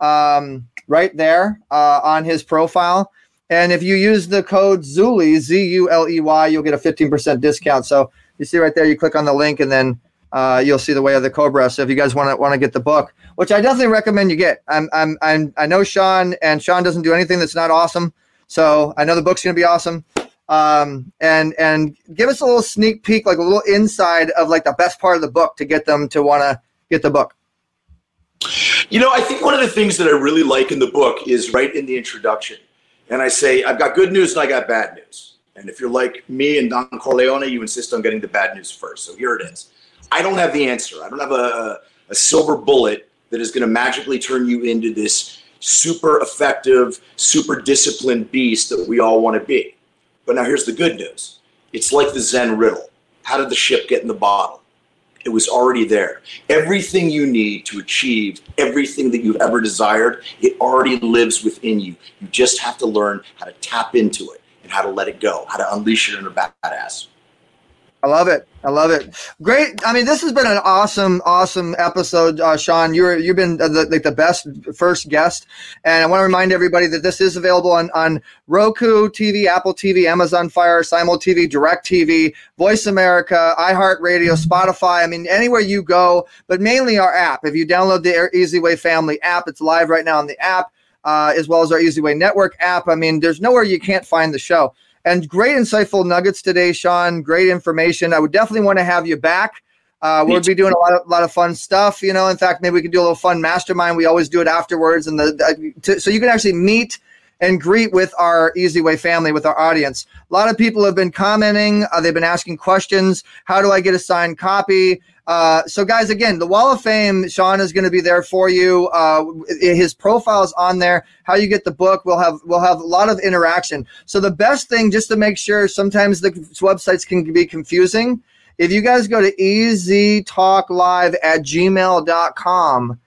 um, right there uh, on his profile. And if you use the code Zuley, Z U L E Y, you'll get a 15% discount. So you see right there, you click on the link and then uh, you'll see the way of the Cobra. So if you guys want to want to get the book, which I definitely recommend you get, I'm, I'm, I'm I know Sean and Sean doesn't do anything that's not awesome. So I know the book's going to be awesome. Um, and and give us a little sneak peek, like a little inside of like the best part of the book to get them to want to get the book. You know, I think one of the things that I really like in the book is right in the introduction. And I say, I've got good news and I got bad news. And if you're like me and Don Corleone, you insist on getting the bad news first. So here it is. I don't have the answer. I don't have a, a silver bullet that is going to magically turn you into this super effective, super disciplined beast that we all want to be. But now here's the good news it's like the Zen riddle. How did the ship get in the bottle? It was already there. Everything you need to achieve everything that you've ever desired, it already lives within you. You just have to learn how to tap into it and how to let it go, how to unleash your inner badass. I love it. I love it. Great. I mean, this has been an awesome, awesome episode, uh, Sean. You're you've been the, like the best first guest, and I want to remind everybody that this is available on on Roku TV, Apple TV, Amazon Fire, Simul TV, Direct TV, Voice America, iHeartRadio, Spotify. I mean, anywhere you go, but mainly our app. If you download the Easy Way Family app, it's live right now on the app, uh, as well as our Easy Way Network app. I mean, there's nowhere you can't find the show. And great, insightful nuggets today, Sean. Great information. I would definitely want to have you back. Uh, we'll be doing a lot of lot of fun stuff. You know, in fact, maybe we could do a little fun mastermind. We always do it afterwards, and the, the to, so you can actually meet and greet with our Easy Way family, with our audience. A lot of people have been commenting. Uh, they've been asking questions. How do I get a signed copy? Uh, so, guys, again, the Wall of Fame, Sean is going to be there for you. Uh, his profile is on there. How you get the book, we'll have we'll have a lot of interaction. So, the best thing, just to make sure, sometimes the websites can be confusing. If you guys go to easytalklive at gmail.com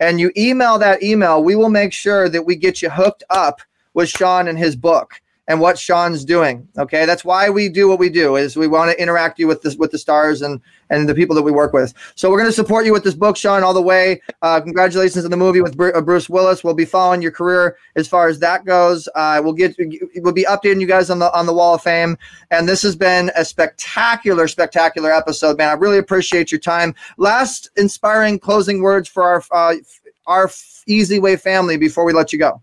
and you email that email, we will make sure that we get you hooked up with Sean and his book and what Sean's doing. Okay, that's why we do what we do. Is we want to interact you with this with the stars and and the people that we work with. So we're going to support you with this book, Sean, all the way. Uh, congratulations on the movie with uh, Bruce Willis. We'll be following your career as far as that goes. Uh, we'll get we'll be updating you guys on the on the Wall of Fame. And this has been a spectacular, spectacular episode, man. I really appreciate your time. Last inspiring closing words for our uh, our Easy Way family before we let you go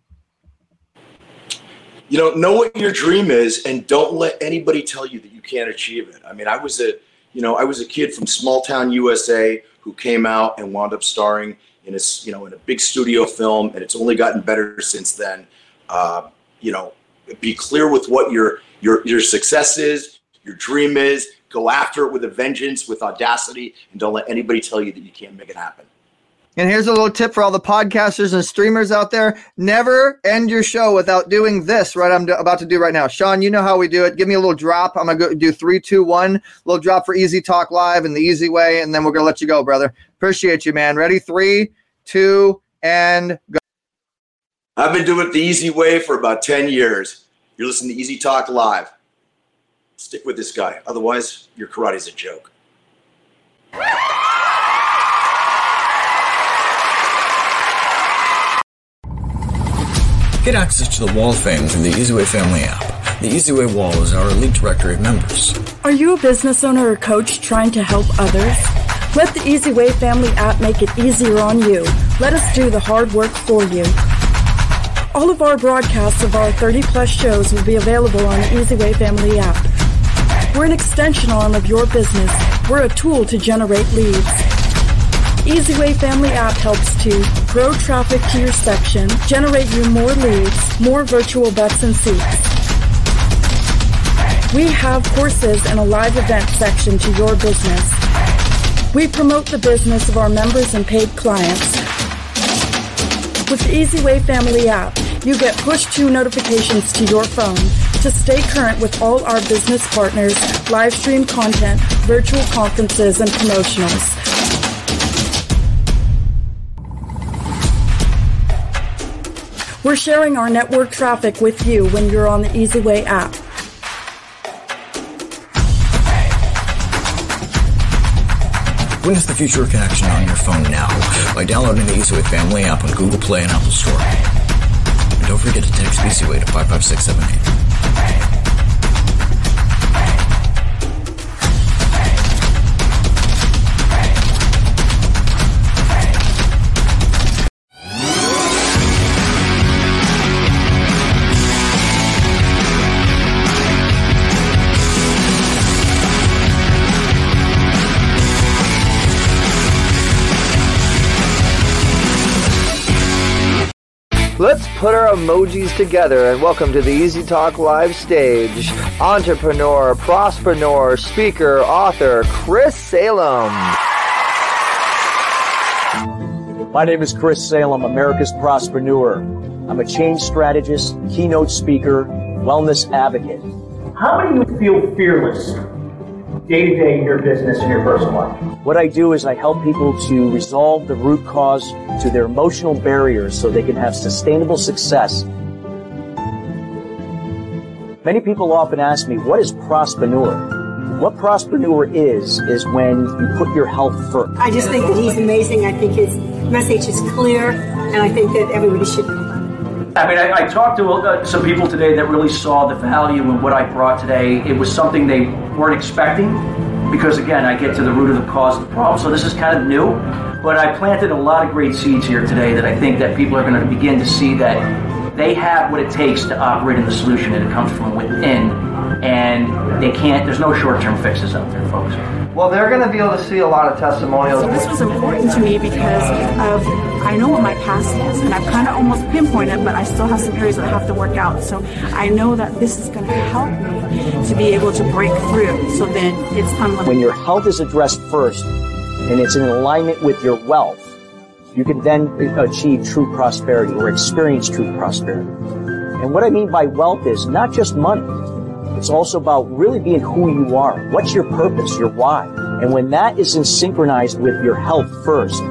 you know, know what your dream is and don't let anybody tell you that you can't achieve it. I mean, I was a, you know, I was a kid from small town USA who came out and wound up starring in a, you know, in a big studio film, and it's only gotten better since then. Uh, you know, be clear with what your your your success is, your dream is. Go after it with a vengeance, with audacity, and don't let anybody tell you that you can't make it happen. And here's a little tip for all the podcasters and streamers out there. Never end your show without doing this, right? I'm do- about to do right now. Sean, you know how we do it. Give me a little drop. I'm going to do three, two, one. Little drop for Easy Talk Live and the easy way. And then we're going to let you go, brother. Appreciate you, man. Ready? Three, two, and go. I've been doing it the easy way for about 10 years. You're listening to Easy Talk Live. Stick with this guy. Otherwise, your karate's a joke. Get access to the Wall of Fame through the EasyWay Family app. The EasyWay Wall is our elite directory of members. Are you a business owner or coach trying to help others? Let the EasyWay Family app make it easier on you. Let us do the hard work for you. All of our broadcasts of our 30 plus shows will be available on the EasyWay Family app. We're an extension arm of your business. We're a tool to generate leads. EasyWay Family app helps to grow traffic to your section, generate you more leads, more virtual butts and seats. We have courses and a live event section to your business. We promote the business of our members and paid clients. With the EasyWay Family app, you get push to notifications to your phone to stay current with all our business partners, live stream content, virtual conferences, and promotionals. We're sharing our network traffic with you when you're on the EasyWay app. Witness the future of connection on your phone now by downloading the EasyWay Family app on Google Play and Apple Store. And don't forget to text Easy Way to 55678. Let's put our emojis together and welcome to the Easy Talk Live stage. Entrepreneur, prospreneur, speaker, author, Chris Salem. My name is Chris Salem, America's Prospreneur. I'm a change strategist, keynote speaker, wellness advocate. How many of you feel fearless day to day in your business and your personal life? What I do is I help people to resolve the root cause to their emotional barriers so they can have sustainable success. Many people often ask me, what is prospreneur? What prospreneur is, is when you put your health first. I just think that he's amazing. I think his message is clear, and I think that everybody should know. I mean, I, I talked to uh, some people today that really saw the value in what I brought today. It was something they weren't expecting because, again, I get to the root of the cause of the problem. So this is kind of new, but I planted a lot of great seeds here today that I think that people are going to begin to see that they have what it takes to operate in the solution, and it comes from within. And they can't. There's no short-term fixes out there, folks. Well, they're going to be able to see a lot of testimonials. So this was important to me because of I know what my past is, and I've kind of almost pinpointed, but I still have some areas that I have to work out. So I know that this is going to help me to be able to break through. So then it's unlimited. When your health is addressed first and it's in alignment with your wealth, you can then achieve true prosperity or experience true prosperity. And what I mean by wealth is not just money. It's also about really being who you are. What's your purpose, your why? And when that is in synchronized with your health first,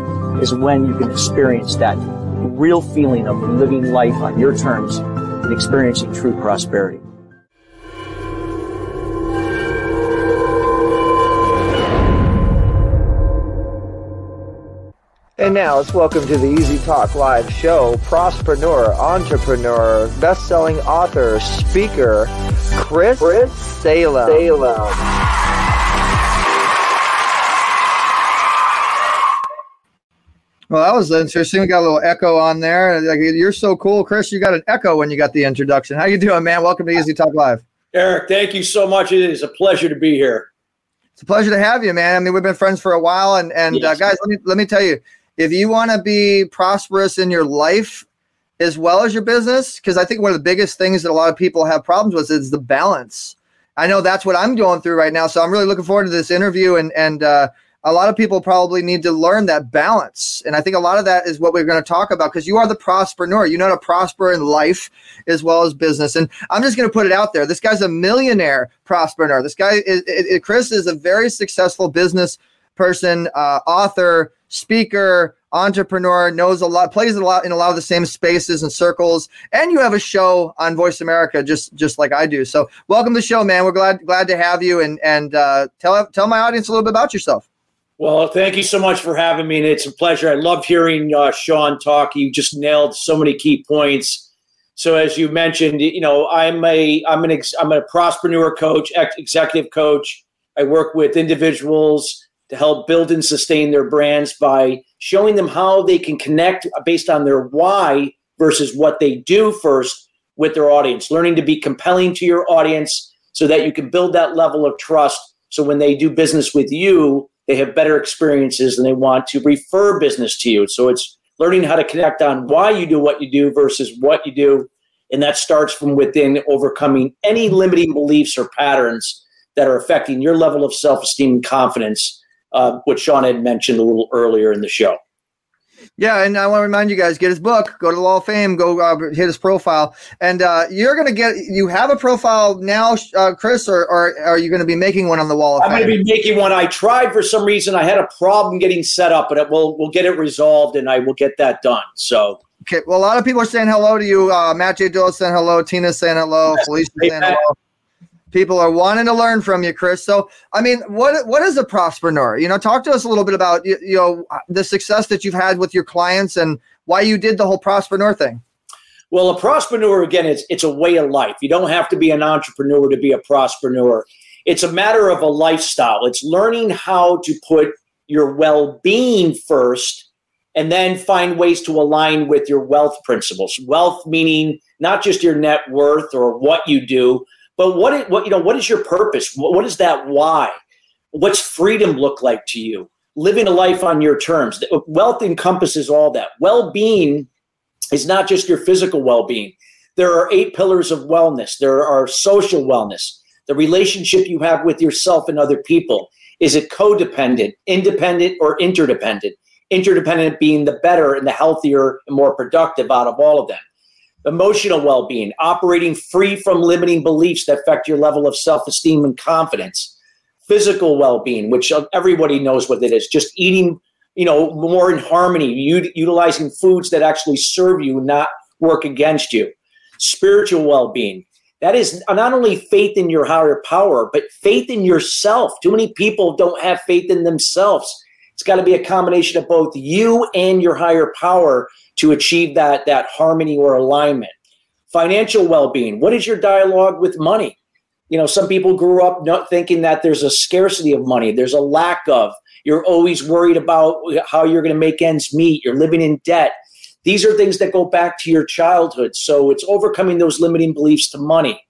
is when you can experience that real feeling of living life on your terms and experiencing true prosperity. And now let's welcome to the Easy Talk Live show, prospreneur, entrepreneur, best-selling author, speaker, Chris, Chris Salem. Salem. Well, that was interesting. We got a little echo on there. Like, you're so cool, Chris. You got an echo when you got the introduction. How you doing, man? Welcome to Easy Talk Live. Eric, thank you so much. It is a pleasure to be here. It's a pleasure to have you, man. I mean, we've been friends for a while, and and Yes. uh, guys, let me let me tell you, if you want to be prosperous in your life as well as your business, because I think one of the biggest things that a lot of people have problems with is the balance. I know that's what I'm going through right now, so I'm really looking forward to this interview, and and uh, a lot of people probably need to learn that balance, and I think a lot of that is what we're going to talk about because you are the prospreneur. You know how to prosper in life as well as business, and I'm just going to put it out there. This guy's a millionaire prospreneur. This guy is, is, is- Chris is a very successful business person, uh, author, speaker, entrepreneur, knows a lot, plays a lot in a lot of the same spaces and circles. And you have a show on Voice America, just just like I do. So welcome to the show, man. We're glad glad to have you, and and uh, tell tell my audience a little bit about yourself. Well, thank you so much for having me, and it's a pleasure. I love hearing uh, Sean talk. You just nailed so many key points. So, as you mentioned, you know, I'm a I'm an ex, I'm a prospreneur coach, ex- executive coach. I work with individuals to help build and sustain their brands by showing them how they can connect based on their why versus what they do first with their audience. Learning to be compelling to your audience so that you can build that level of trust. So when they do business with you, they have better experiences and they want to refer business to you. So it's learning how to connect on why you do what you do versus what you do. And that starts from within overcoming any limiting beliefs or patterns that are affecting your level of self esteem and confidence, uh, which Sean had mentioned a little earlier in the show. Yeah, and I want to remind you guys: get his book, go to the Wall of Fame, go uh, hit his profile, and uh, you're gonna get. You have a profile now, uh, Chris, or, or are you going to be making one on the Wall of I'm Fame? going to be making one. I tried for some reason. I had a problem getting set up, but it, we'll we'll get it resolved, and I will get that done. So Okay, well, a lot of people are saying hello to you. Uh, Matt J. Dill saying hello. Tina saying hello. Felicia saying hello. People are wanting to learn from you, Chris. So, I mean, what what is a prospreneur? You know, talk to us a little bit about you, you know the success that you've had with your clients and why you did the whole prospreneur thing. Well, a prospreneur again, it's it's a way of life. You don't have to be an entrepreneur to be a prospreneur. It's a matter of a lifestyle. It's learning how to put your well-being first and then find ways to align with your wealth principles. Wealth meaning not just your net worth or what you do, but what what you know, what is your purpose? What, what is that why? What's freedom look like to you? Living a life on your terms. Wealth encompasses all that. Well-being is not just your physical well-being. There are eight pillars of wellness. There are social wellness, the relationship you have with yourself and other people. Is it codependent, independent, or interdependent? Interdependent being the better and the healthier and more productive out of all of them. Emotional well being, operating free from limiting beliefs that affect your level of self esteem and confidence. Physical well being, which everybody knows what it is, just eating you know, more in harmony, utilizing foods that actually serve you, not work against you. Spiritual well-being. That is not only faith in your higher power, but faith in yourself. Too many people don't have faith in themselves. It's got to be a combination of both you and your higher power to achieve that, that harmony or alignment. Financial well-being. What is your dialogue with money? You know, some people grew up not thinking that there's a scarcity of money, there's a lack of. You're always worried about how you're going to make ends meet. You're living in debt. These are things that go back to your childhood. So it's overcoming those limiting beliefs to money.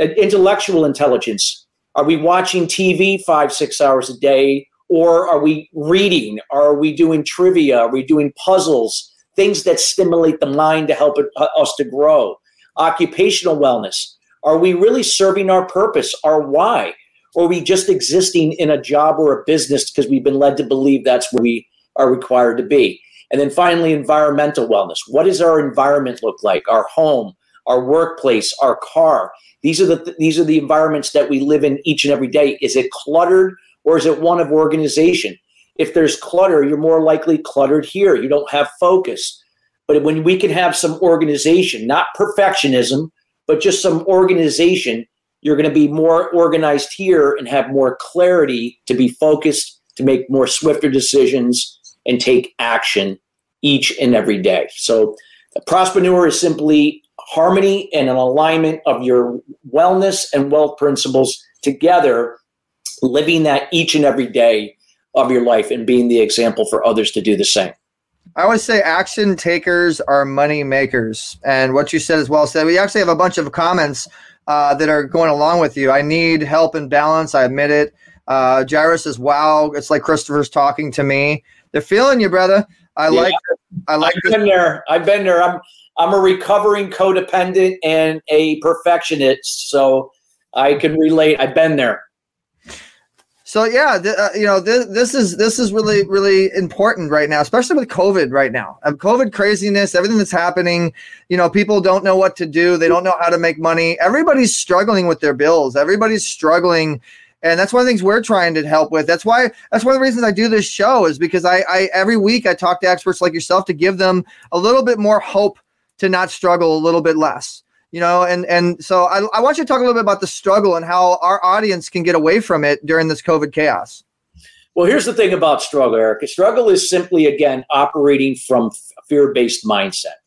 Uh, intellectual intelligence. Are we watching TV five, six hours a day? Or are we reading? Are we doing trivia? Are we doing puzzles? Things that stimulate the mind to help it, uh, us to grow. Occupational wellness. Are we really serving our purpose, our why? or are we just existing in a job or a business because we've been led to believe that's where we are required to be? And then finally, environmental wellness. What does our environment look like? Our home, our workplace, our car. These are the these are the environments that we live in each and every day. Is it cluttered or is it one of organization? If there's clutter, you're more likely cluttered here. You don't have focus. But when we can have some organization, not perfectionism, but just some organization, you're going to be more organized here and have more clarity to be focused, to make more swifter decisions and take action each and every day. So, a prospreneur is simply harmony and an alignment of your wellness and wealth principles together, living that each and every day of your life and being the example for others to do the same. I always say action takers are money makers. And what you said is well said. We actually have a bunch of comments uh, that are going along with you. I need help and balance. I admit it. Uh, Jairus says, "Wow, it's like Christopher's talking to me." They're feeling you, brother. I yeah. like. I like. I've been there. I've been there. I'm. I'm a recovering codependent and a perfectionist, so I can relate. I've been there. So yeah, th- uh, you know, th- this is this is really really important right now, especially with COVID right now. Um, COVID craziness, everything that's happening. You know, people don't know what to do. They don't know how to make money. Everybody's struggling with their bills. Everybody's struggling, and that's one of the things we're trying to help with. That's why that's one of the reasons I do this show is because I, I every week I talk to experts like yourself to give them a little bit more hope to not struggle a little bit less you know and and so I, I want you to talk a little bit about the struggle and how our audience can get away from it during this covid chaos. Well here's the thing about struggle eric. Struggle is simply again operating from fear-based mindset.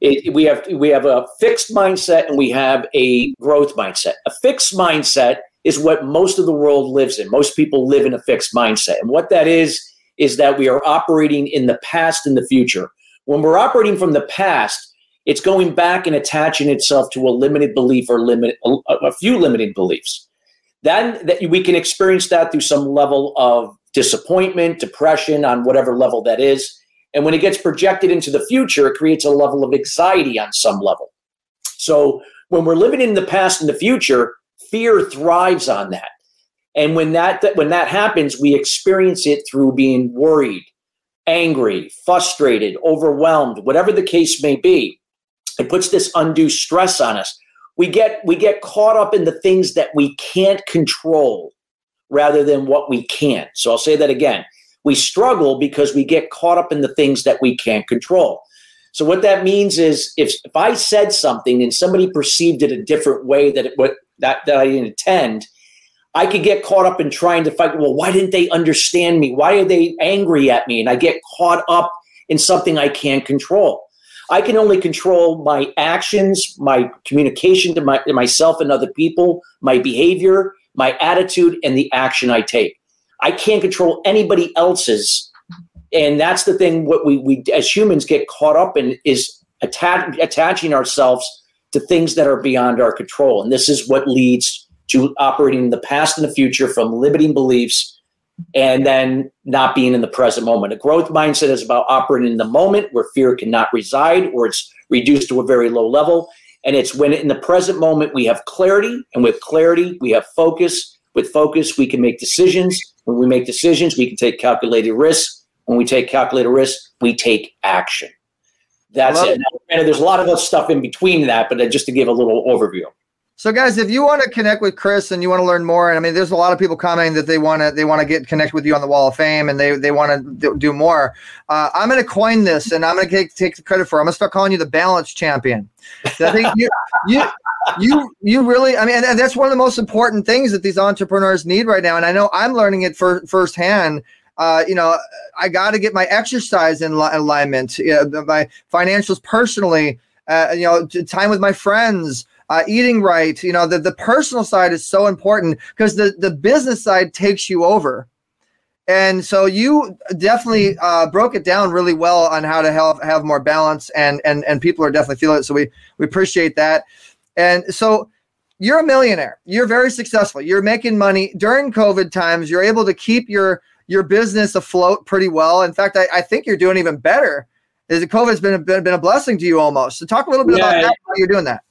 It, we have we have a fixed mindset and we have a growth mindset. A fixed mindset is what most of the world lives in. Most people live in a fixed mindset. And what that is is that we are operating in the past and the future. When we're operating from the past it's going back and attaching itself to a limited belief or limit a, few limited beliefs. Then that we can experience that through some level of disappointment, depression, on whatever level that is. And when it gets projected into the future, it creates a level of anxiety on some level. So when we're living in the past and the future, fear thrives on that. And when that when that happens, we experience it through being worried, angry, frustrated, overwhelmed, whatever the case may be it puts this undue stress on us. We get we get caught up in the things that we can't control rather than what we can. So i'll say that again. We struggle because we get caught up in the things that we can't control. So what that means is if, if i said something and somebody perceived it a different way that it what that, that i didn't intend i could get caught up in trying to fight well why didn't they understand me? Why are they angry at me? And i get caught up in something i can't control I can only control my actions, my communication to, my, to myself and other people, my behavior, my attitude, and the action I take. I can't control anybody else's. And that's the thing what we, we as humans get caught up in is atta- attaching ourselves to things that are beyond our control. And this is what leads to operating in the past and the future from limiting beliefs and then not being in the present moment. A growth mindset is about operating in the moment where fear cannot reside or it's reduced to a very low level. And it's when in the present moment we have clarity, and with clarity, we have focus. With focus, we can make decisions. When we make decisions, we can take calculated risks. When we take calculated risks, we take action. That's it. And there's a lot of other stuff in between that, but just to give a little overview. So, guys, if you want to connect with Chris and you want to learn more, and I mean, there's a lot of people commenting that they want to they want to get connect with you on the Wall of Fame and they they want to do more. Uh, I'm going to coin this, and I'm going to take take the credit for. It. I'm going to start calling you the balance champion. I think you you you you really. I mean, and, and, that's one of the most important things that these entrepreneurs need right now. And I know I'm learning it for, firsthand. Uh, you know, I got to get my exercise in li- alignment, you know, my financials personally. Uh, you know, time with my friends uh, eating right. You know, the, the personal side is so important because the, the business side takes you over. And so you definitely uh, broke it down really well on how to help have more balance, and and and people are definitely feeling it. So we we appreciate that. And so you're a millionaire. You're very successful. You're making money during COVID times. You're able to keep your your business afloat pretty well. In fact, I, I think you're doing even better. Is COVID's been a, been, been a blessing to you almost. So talk a little bit yeah, about that, how you're doing that.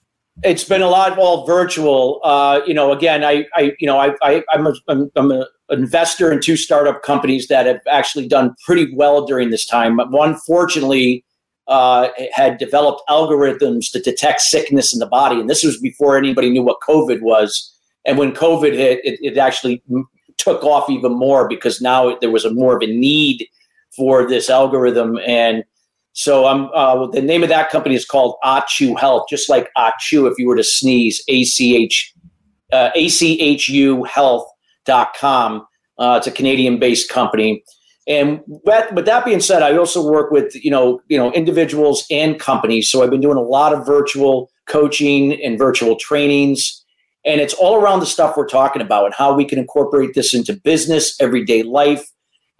It's been a lot all virtual. Uh, you know, again, I, I you know, I, I I'm a, I'm, I'm an investor in two startup companies that have actually done pretty well during this time. One, fortunately, uh, had developed algorithms to detect sickness in the body, and this was before anybody knew what COVID was. And when COVID hit, it, it actually took off even more because now there was a more of a need for this algorithm and so I'm uh, the name of that company is called Achu Health, just like Achu if you were to sneeze, A C H uh, A C H U Health.com. Uh, it's a Canadian-based company. And with, with that being said, I also work with you know you know individuals and companies. So I've been doing a lot of virtual coaching and virtual trainings, and it's all around the stuff we're talking about and how we can incorporate this into business, everyday life,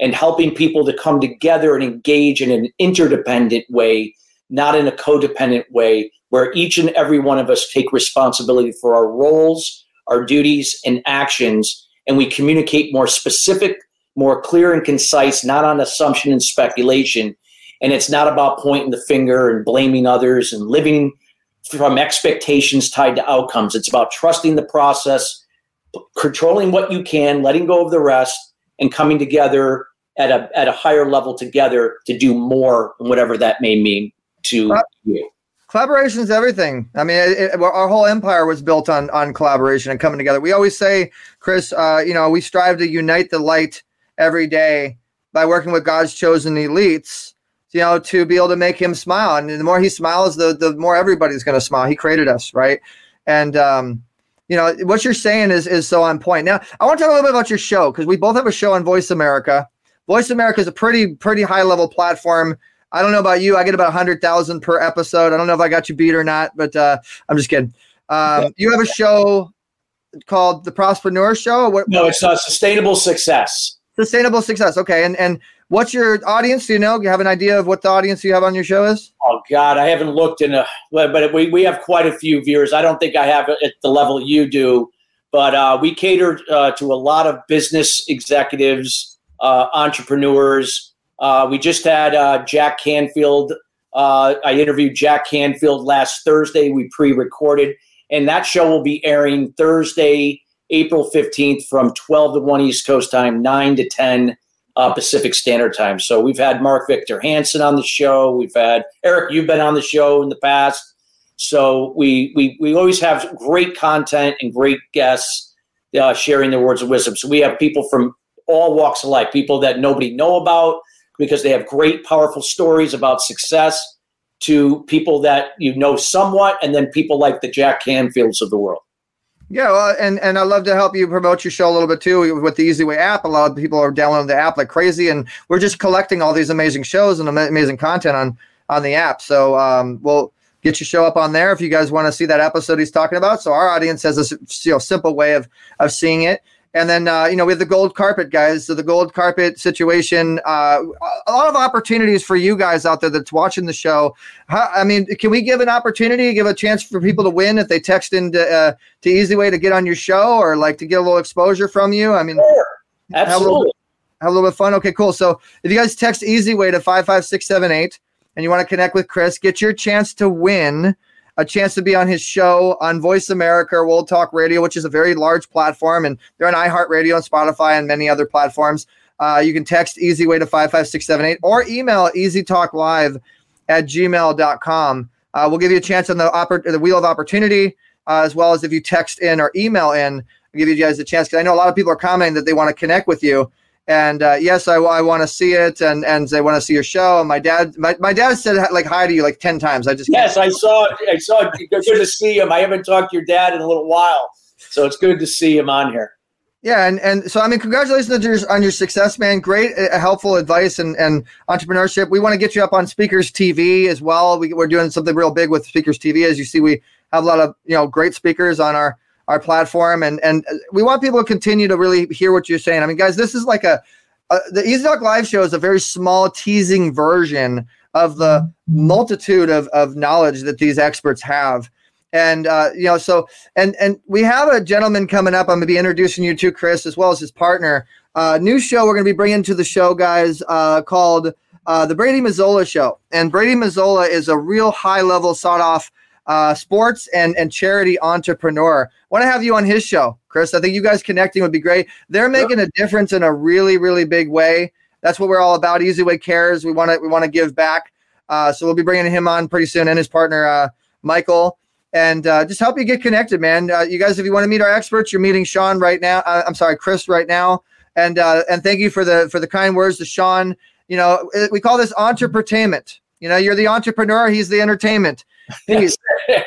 and helping people to come together and engage in an interdependent way, not in a codependent way, where each and every one of us take responsibility for our roles, our duties, and actions, and we communicate more specific, more clear and concise, not on assumption and speculation. And it's not about pointing the finger and blaming others and living from expectations tied to outcomes. It's about trusting the process, controlling what you can, letting go of the rest, and coming together at a at a higher level together to do more, whatever that may mean to you. Collaboration is everything. I mean, it, it, our whole empire was built on on collaboration and coming together. We always say, Chris, uh, you know, we strive to unite the light every day by working with God's chosen elites. You know, to be able to make him smile, and the more he smiles, the the more everybody's going to smile. He created us, right? And um, you know what you're saying is is so on point. Now, I want to talk a little bit about your show because we both have a show on Voice America. Voice America is a pretty pretty high level platform. I don't know about you. I get about hundred thousand per episode. I don't know if I got you beat or not, but uh, I'm just kidding. Um, you have a show called the Prospreneur Show. What, no, it's a sustainable success. Sustainable success. Okay, and and what's your audience? Do you know? Do you have an idea of what the audience you have on your show is? Oh God, I haven't looked in a. But we we have quite a few viewers. I don't think I have it at the level you do, but uh, we cater uh, to a lot of business executives uh, entrepreneurs. Uh, we just had uh, Jack Canfield. Uh, I interviewed Jack Canfield last Thursday. We pre-recorded, and that show will be airing Thursday, April fifteenth, from twelve to one East Coast time, nine to ten uh, Pacific Standard Time. So we've had Mark Victor Hansen on the show. We've had Eric. You've been on the show in the past. So we we we always have great content and great guests uh, sharing their words of wisdom. So we have people from all walks of life, people that nobody know about because they have great, powerful stories about success to people that you know somewhat, and then people like the Jack Canfields of the world. Yeah, well, and and I love to help you promote your show a little bit too with the Easy Way app. A lot of people are downloading the app like crazy, and we're just collecting all these amazing shows and amazing content on on the app. So um, we'll get your show up on there if you guys want to see that episode he's talking about. So our audience has a you know simple way of of seeing it. And then uh, you know we have the gold carpet guys. So the gold carpet situation, uh, a lot of opportunities for you guys out there that's watching the show. How, I mean, can we give an opportunity, give a chance for people to win if they text into uh, to Easy Way to get on your show or like to get a little exposure from you? I mean, sure. Have a, little, have a little bit of fun. Okay, cool. So if you guys text Easy Way to five five six seven eight and you want to connect with Chris, get your chance to win a chance to be on his show on Voice America or World Talk Radio, which is a very large platform, and they're on iHeartRadio and Spotify and many other platforms. Uh, you can text Easy Way to 55678 or email easytalklive at gmail.com. Uh, we'll give you a chance on the, oppor- the Wheel of Opportunity, uh, as well as if you text in or email in, I'll give you guys a chance because I know a lot of people are commenting that they want to connect with you. And uh, yes, I, I want to see it, and and they want to see your show. And my dad, my, my dad said like hi to you like ten times. I just yes, I saw I saw. it. Good to see him. I haven't talked to your dad in a little while, so it's good to see him on here. Yeah, and, and so I mean, congratulations on your, on your success, man. Great, uh, helpful advice and, and entrepreneurship. We want to get you up on Speakers TV as well. We, we're doing something real big with Speakers TV. As you see, we have a lot of you know great speakers on our our platform, and and we want people to continue to really hear what you're saying. I mean, guys, this is like a, a the Easy Talk Live show is a very small teasing version of the multitude of of knowledge that these experts have. And uh, you know, so and and we have a gentleman coming up. I'm gonna be introducing you to Chris as well as his partner. Uh, new show we're gonna be bringing to the show, guys, uh, called uh, the Brady Mazzola Show. And Brady Mazzola is a real high level, sought off uh, sports and and charity entrepreneur. Want to have you on his show, Chris? I think you guys connecting would be great. They're making a difference in a really really big way. That's what we're all about. Easy Way Cares. We want to we want to give back. Uh, so we'll be bringing him on pretty soon, and his partner uh, Michael and uh, just help you get connected, man. Uh, you guys, if you want to meet our experts, you're meeting Sean right now. Uh, I'm sorry, Chris right now. And uh, and thank you for the for the kind words to Sean. You know, we call this entrepreneurtainment. You know, you're the entrepreneur, he's the entertainment. He's,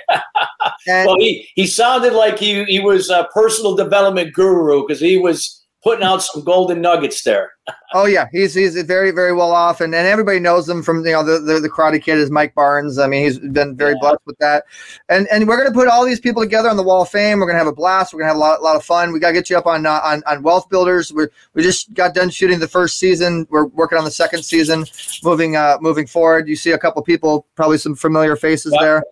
well, he, he sounded like he, he was a personal development guru because he was putting out some golden nuggets there. oh yeah, he's he's very very well off, and, and everybody knows him from you know the, the, the Karate Kid is Mike Barnes. I mean, he's been very yeah. blessed with that, and and we're gonna put all these people together on the Wall of Fame. We're gonna have a blast. We're gonna have a lot, lot of fun. We gotta get you up on uh, on on Wealth Builders. We we just got done shooting the first season. We're working on the second season. Moving uh moving forward, you see a couple people, probably some familiar faces yeah. there.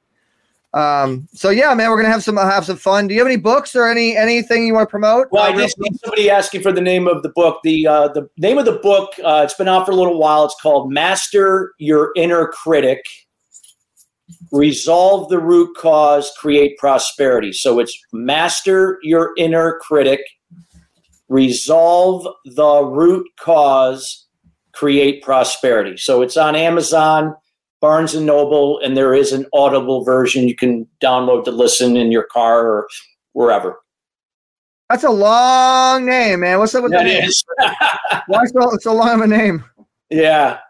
Um, so yeah, man, we're gonna have some have some fun. Do you have any books or any anything you want to promote? Well, uh, I just somebody asking for the name of the book. The uh, the name of the book uh, it's been out for a little while. It's called Master Your Inner Critic. Resolve the root cause, create prosperity. So it's master your inner critic, resolve the root cause, create prosperity. So it's on Amazon. Barnes and Noble, and there is an Audible version you can download to listen in your car or wherever. That's a long name, man. What's up with that? Is. Why so, so long of a name? Yeah.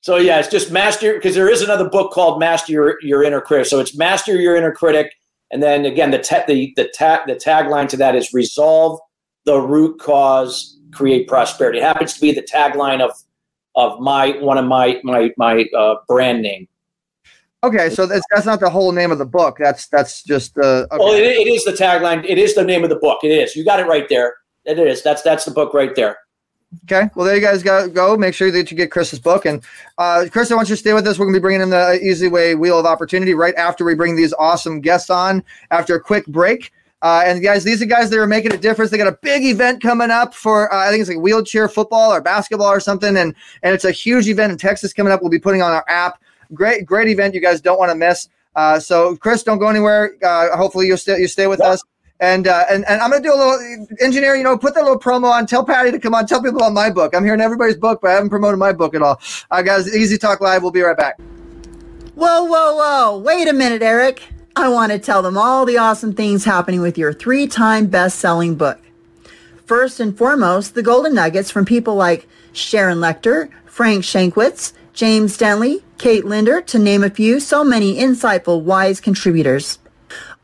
So yeah, it's just master because there is another book called Master Your, Your Inner Critic. So it's Master Your Inner Critic, and then again the te- the the tag the tagline to that is resolve the root cause, create prosperity. It happens to be the tagline of of my one of my my my uh, brand name. Okay, so that's that's not the whole name of the book. That's that's just the. Uh, okay. Well, it, it is the tagline. It is the name of the book. It is. You got it right there. It is. That's that's the book right there. Okay. Well, there you guys go. Go. Make sure that you get Chris's book. And uh, Chris, I want you to stay with us. We're going to be bringing in the Easy Way Wheel of Opportunity right after we bring these awesome guests on after a quick break. Uh, and guys, these are guys that are making a difference. They got a big event coming up for uh, I think it's like wheelchair football or basketball or something, and and it's a huge event in Texas coming up. We'll be putting on our app. Great, great event. You guys don't want to miss. Uh, so Chris, don't go anywhere. Uh, hopefully you stay you stay with us. And, uh, and and I'm gonna do a little engineer. You know, put that little promo on. Tell Patty to come on. Tell people about my book. I'm hearing everybody's book, but I haven't promoted my book at all. Right, guys. Easy Talk Live. We'll be right back. Whoa, whoa, whoa! Wait a minute, Eric. I want to tell them all the awesome things happening with your three time best selling book. First and foremost, the golden nuggets from people like Sharon Lechter, Frank Shankwitz, James Dentley, Kate Linder, to name a few, so many insightful, wise contributors.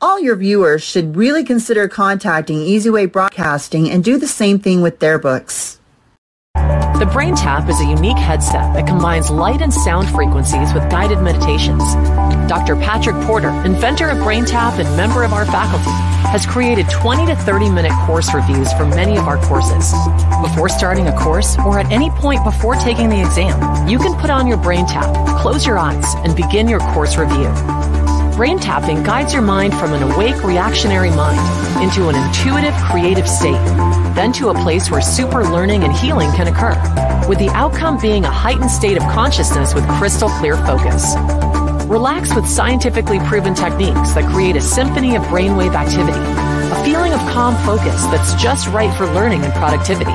All your viewers should really consider contacting Easy Way Broadcasting and do the same thing with their books. The Brain Tap is a unique headset that combines light and sound frequencies with guided meditations. Dr. Patrick Porter, inventor of Brain Tap and member of our faculty, has created 20 to 30 minute course reviews for many of our courses. Before starting a course or at any point before taking the exam, you can put on your Brain Tap, close your eyes, and begin your course review. Brain tapping guides your mind from an awake reactionary mind into an intuitive creative state, then to a place where super learning and healing can occur, with the outcome being a heightened state of consciousness with crystal clear focus. Relax with scientifically proven techniques that create a symphony of brainwave activity, a feeling of calm focus that's just right for learning and productivity.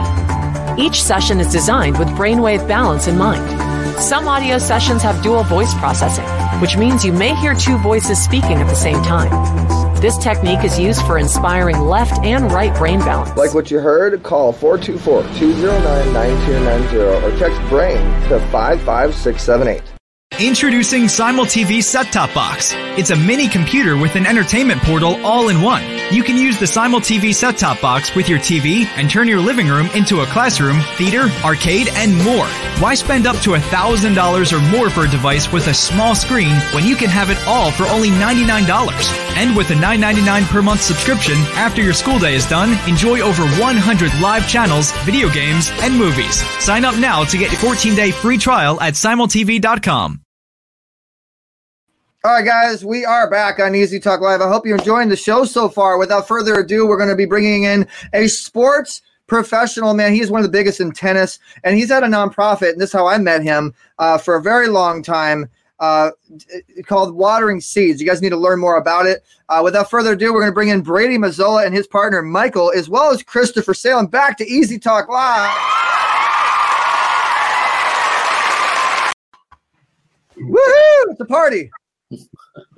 Each session is designed with brainwave balance in mind. Some audio sessions have dual voice processing, which means you may hear two voices speaking at the same time. This technique is used for inspiring left and right brain balance. Like what you heard, call 424 209 9290 or text BRAIN to 55678. Introducing Simul TV Set Top Box. It's a mini computer with an entertainment portal all in one. You can use the Simul TV Set Top Box with your TV and turn your living room into a classroom, theater, arcade, and more. Why spend up to $1,000 or more for a device with a small screen when you can have it all for only $99? And with a $9.99 per month subscription, after your school day is done, enjoy over 100 live channels, video games, and movies. Sign up now to get a 14 day free trial at simultv.com. All right, guys, we are back on Easy Talk Live. I hope you're enjoying the show so far. Without further ado, we're going to be bringing in a sports professional man. He's one of the biggest in tennis, and he's at a nonprofit. And this is how I met him uh, for a very long time. Uh, called Watering Seeds. You guys need to learn more about it. Uh, without further ado, we're going to bring in Brady Mazzola and his partner Michael, as well as Christopher Salem, back to Easy Talk Live. Woohoo! It's a party.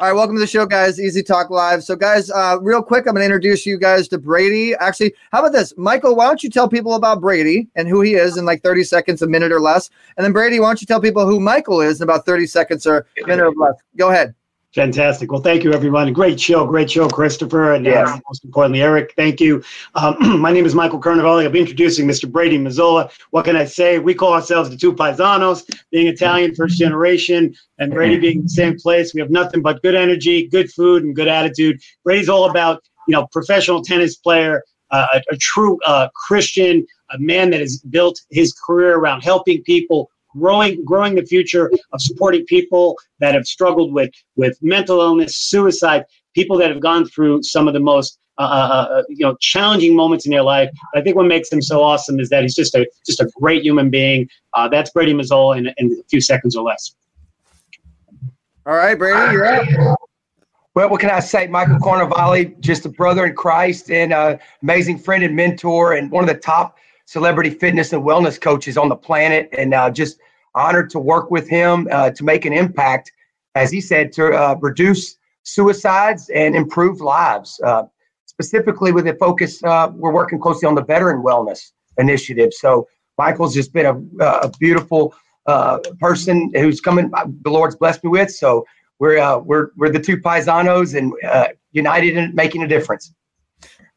All right, welcome to the show, guys. Easy Talk Live. So, guys, uh, real quick, I'm going to introduce you guys to Brady. Actually, how about this, Michael? Why don't you tell people about Brady and who he is in like 30 seconds, a minute or less, and then Brady, why don't you tell people who Michael is in about 30 seconds or a minute or less? Go ahead. Fantastic. Well, thank you, everyone. Great show, great show, Christopher, and Yes. uh, most importantly, Eric. Thank you. Um, my name is Michael Carnevale. I'll be introducing Mr. Brady Mazzola. What can I say? We call ourselves the two Paisanos, being Italian, first generation, and Brady being the same place. We have nothing but good energy, good food, and good attitude. Brady's all about, you know, professional tennis player, uh, a, a true uh, Christian, a man that has built his career around helping people, growing growing the future of supporting people that have struggled with with mental illness, suicide, people that have gone through some of the most uh, uh, uh, you know challenging moments in their life. I think what makes him so awesome is that he's just a just a great human being. Uh, that's Brady Mazzola in, in a few seconds or less. All right, Brady, you're up. Well, what can I say? Michael Carnevale, just a brother in Christ and an amazing friend and mentor, and one of the top celebrity fitness and wellness coaches on the planet. And uh, just honored to work with him uh, to make an impact, as he said, to uh, reduce suicides and improve lives. Uh, specifically, with a focus, uh, we're working closely on the veteran wellness initiative. So, Michael's just been a, a beautiful uh, person who's coming. The Lord's blessed me with. So we're we're we're the two paisanos and united in making a difference.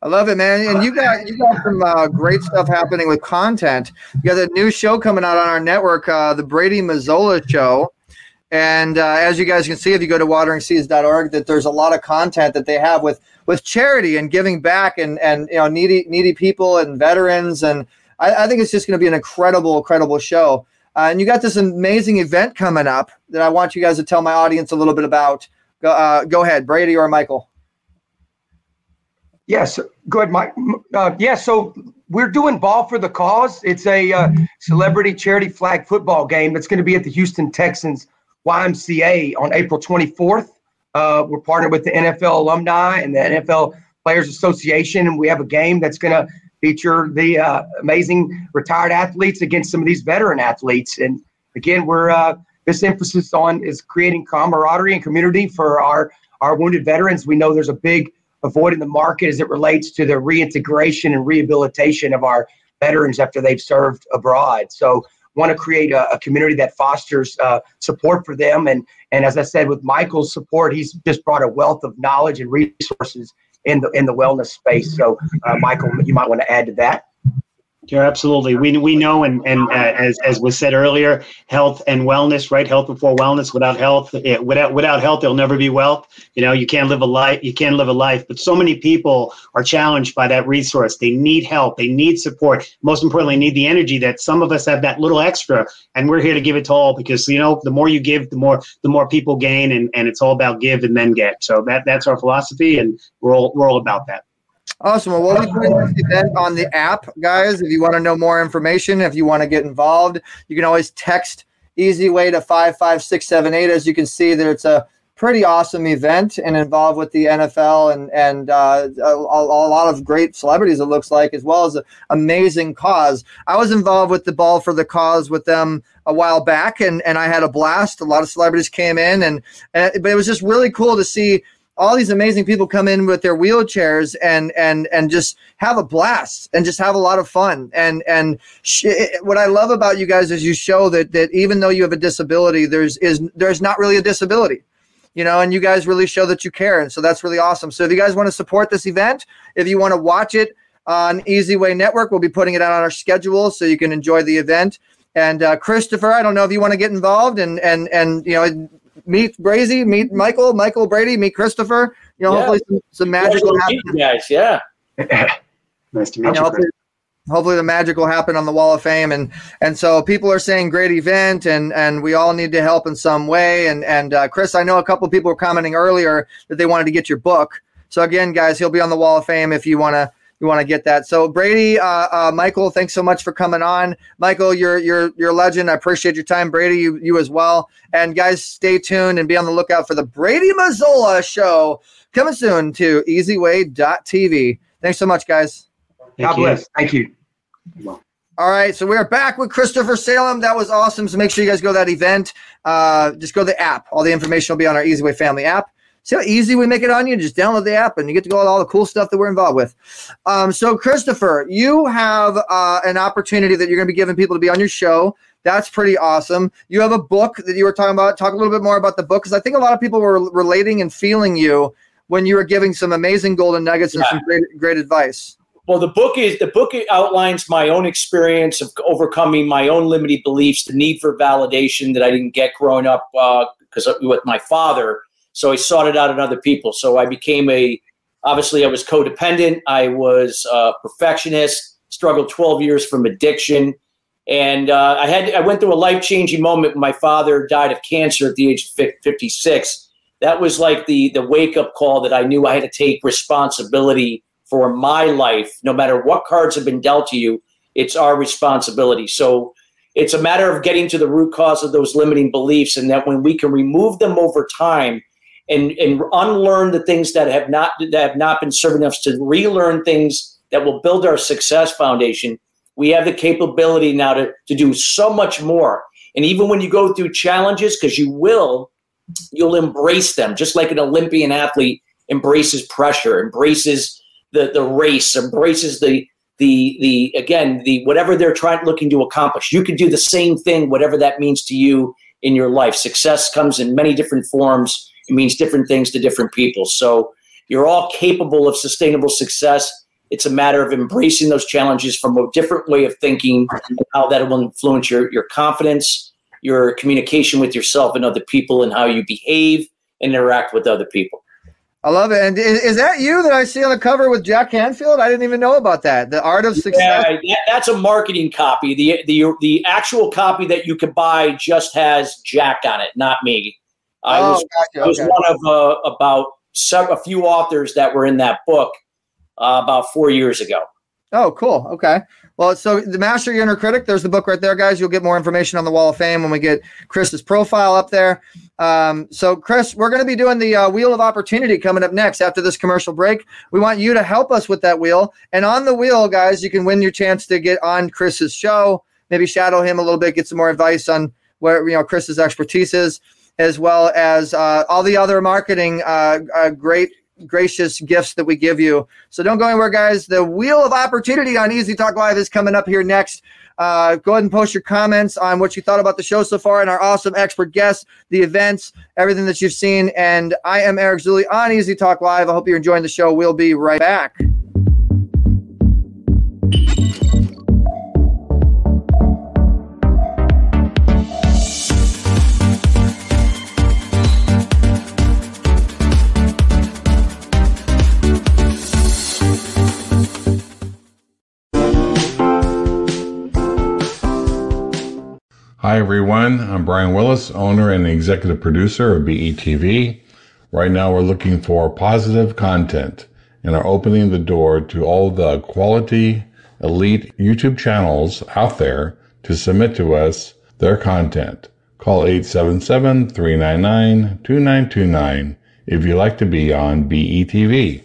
I love it, man. And you got you got some uh, great stuff happening with content. You got a new show coming out on our network, uh, the Brady Mazzola Show. And uh, as you guys can see, if you go to wateringseeds.org, that there's a lot of content that they have with with charity and giving back and and you know needy needy people and veterans. And I, I think it's just going to be an incredible, incredible show. Uh, and you got this amazing event coming up that I want you guys to tell my audience a little bit about. Go, uh, go ahead, Brady or Michael. Yes, go ahead, Mike. Uh, yeah, so we're doing Ball for the Cause. It's a uh, celebrity charity flag football game that's going to be at the Houston Texans YMCA on April 24th. Uh, we're partnered with the NFL alumni and the NFL Players Association, and we have a game that's going to feature the uh, amazing retired athletes against some of these veteran athletes. And again, we're uh, this emphasis on is creating camaraderie and community for our our wounded veterans. We know there's a big void in the market as it relates to the reintegration and rehabilitation of our veterans after they've served abroad. So want to create a, a community that fosters uh, support for them. And and as I said, with Michael's support, he's just brought a wealth of knowledge and resources in the in the wellness space. So, uh, Michael, you might want to add to that. Yeah, absolutely. We, we know, and, and uh, as, as was said earlier, health and wellness, right? Health before wellness. Without health, it, without without health, there'll never be wealth. You know, you can't live a life. You can't live a life. But so many people are challenged by that resource. They need help. They need support. Most importantly, need the energy that some of us have that little extra, and we're here to give it to all because you know, the more you give, the more the more people gain, and, and it's all about give and then get. So that that's our philosophy, and we're all we're all about that. Awesome. Well, we'll be putting this event on the app, guys. If you want to know more information, if you want to get involved, you can always text Easy Way to 55678. As you can see, that it's a pretty awesome event and involved with the NFL and and uh, a, a, lot of great celebrities. It looks like, as well as an amazing cause. I was involved with the Ball for the Cause with them a while back, and and I had a blast. A lot of celebrities came in, and, and but it was just really cool to see all these amazing people come in with their wheelchairs and and and just have a blast and just have a lot of fun. And and sh- what I love about you guys is you show that that even though you have a disability there's is there's not really a disability you know and you guys really show that you care. And so that's really awesome. So if you guys want to support this event if you want to watch it on Easy Way Network we'll be putting it out on our schedule so you can enjoy the event. And uh, Christopher, I don't know if you want to get involved and and and you know meet Brazy, meet Michael, Michael Brady, meet Christopher. You know, yeah. hopefully some, some magic will happen. Guys, yeah. nice to meet you. Hopefully, hopefully, the magic will happen on the Wall of Fame, and and so people are saying great event, and and we all need to help in some way. And and uh, Chris, I know a couple people were commenting earlier that they wanted to get your book. So again, guys, he'll be on the Wall of Fame if you want to you want to get that. So Brady, uh, uh, Michael, thanks so much for coming on. Michael, you're you're you're a legend. I appreciate your time. Brady, you you as well. And guys, stay tuned and be on the lookout for the Brady Mazzola show coming soon to EasyWay.tv. Thanks so much, guys. Thank God you. bless. Thank you. All right, so we're back with Christopher Salem. That was awesome. So make sure you guys go to that event. Uh, just go to the app. All the information will be on our Easy Way Family app. See how easy we make it on you? Just download the app and you get to go all the cool stuff that we're involved with. Um, so, Christopher, you have uh, an opportunity that you're going to be giving people to be on your show. That's pretty awesome. You have a book that you were talking about. Talk a little bit more about the book because I think a lot of people were relating and feeling you when you were giving some amazing golden nuggets and yeah. some great, great advice. Well, the book is the book outlines my own experience of overcoming my own limiting beliefs, the need for validation that I didn't get growing up because uh, with my father so I sought it out in other people. So I became a, obviously, I was codependent. I was a perfectionist, struggled 12 years from addiction. And uh, I had, I went through a life changing moment when my father died of cancer at the age of 56. That was like the, the wake up call that I knew I had to take responsibility for my life. No matter what cards have been dealt to you, it's our responsibility. So it's a matter of getting to the root cause of those limiting beliefs, and that when we can remove them over time, and and unlearn the things that have not that have not been serving us to relearn things that will build our success foundation we have the capability now to, to do so much more. And even when you go through challenges because you will you'll embrace them just like an olympian athlete embraces pressure embraces the the race embraces the the the again the whatever they're trying looking to accomplish. You can do the same thing whatever that means to you in your life. Success comes in many different forms it means different things to different people. So you're all capable of sustainable success. It's a matter of embracing those challenges from a different way of thinking, how that will influence your, your confidence, your communication with yourself and other people, and how you behave and interact with other people. I love it. And is, that you that I see on the cover with Jack Canfield? I didn't even know about that. The Art of Success. Yeah, that's a marketing copy. The the the actual copy that you can buy just has Jack on it, not me. I oh, was, gotcha, I was okay. one of uh, about some, a few authors that were in that book uh, about four years ago. Oh, cool. Okay. Well, so the Master Your Inner Critic, there's the book right there, guys. You'll get more information on the Wall of Fame when we get Chris's profile up there. Um, so, Chris, we're going to be doing the uh, Wheel of Opportunity coming up next after this commercial break. We want you to help us with that wheel. And on the wheel, guys, you can win your chance to get on Chris's show, maybe shadow him a little bit, get some more advice on where you know Chris's expertise is as well as uh, all the other marketing uh, uh, great gracious gifts that we give you. So don't go anywhere, guys. The wheel of opportunity on Easy Talk Live is coming up here next. Uh, go ahead and post your comments on what you thought about the show so far and our awesome expert guests, the events, everything that you've seen. And I am Eric Zuley on Easy Talk Live. I hope you're enjoying the show. We'll be right back. Hi, everyone. I'm Brian Willis, owner and executive producer of BETV. Right now, we're looking for positive content and are opening the door to all the quality, elite YouTube channels out there to submit to us their content. Call 877 399 2929 if you'd like to be on BETV.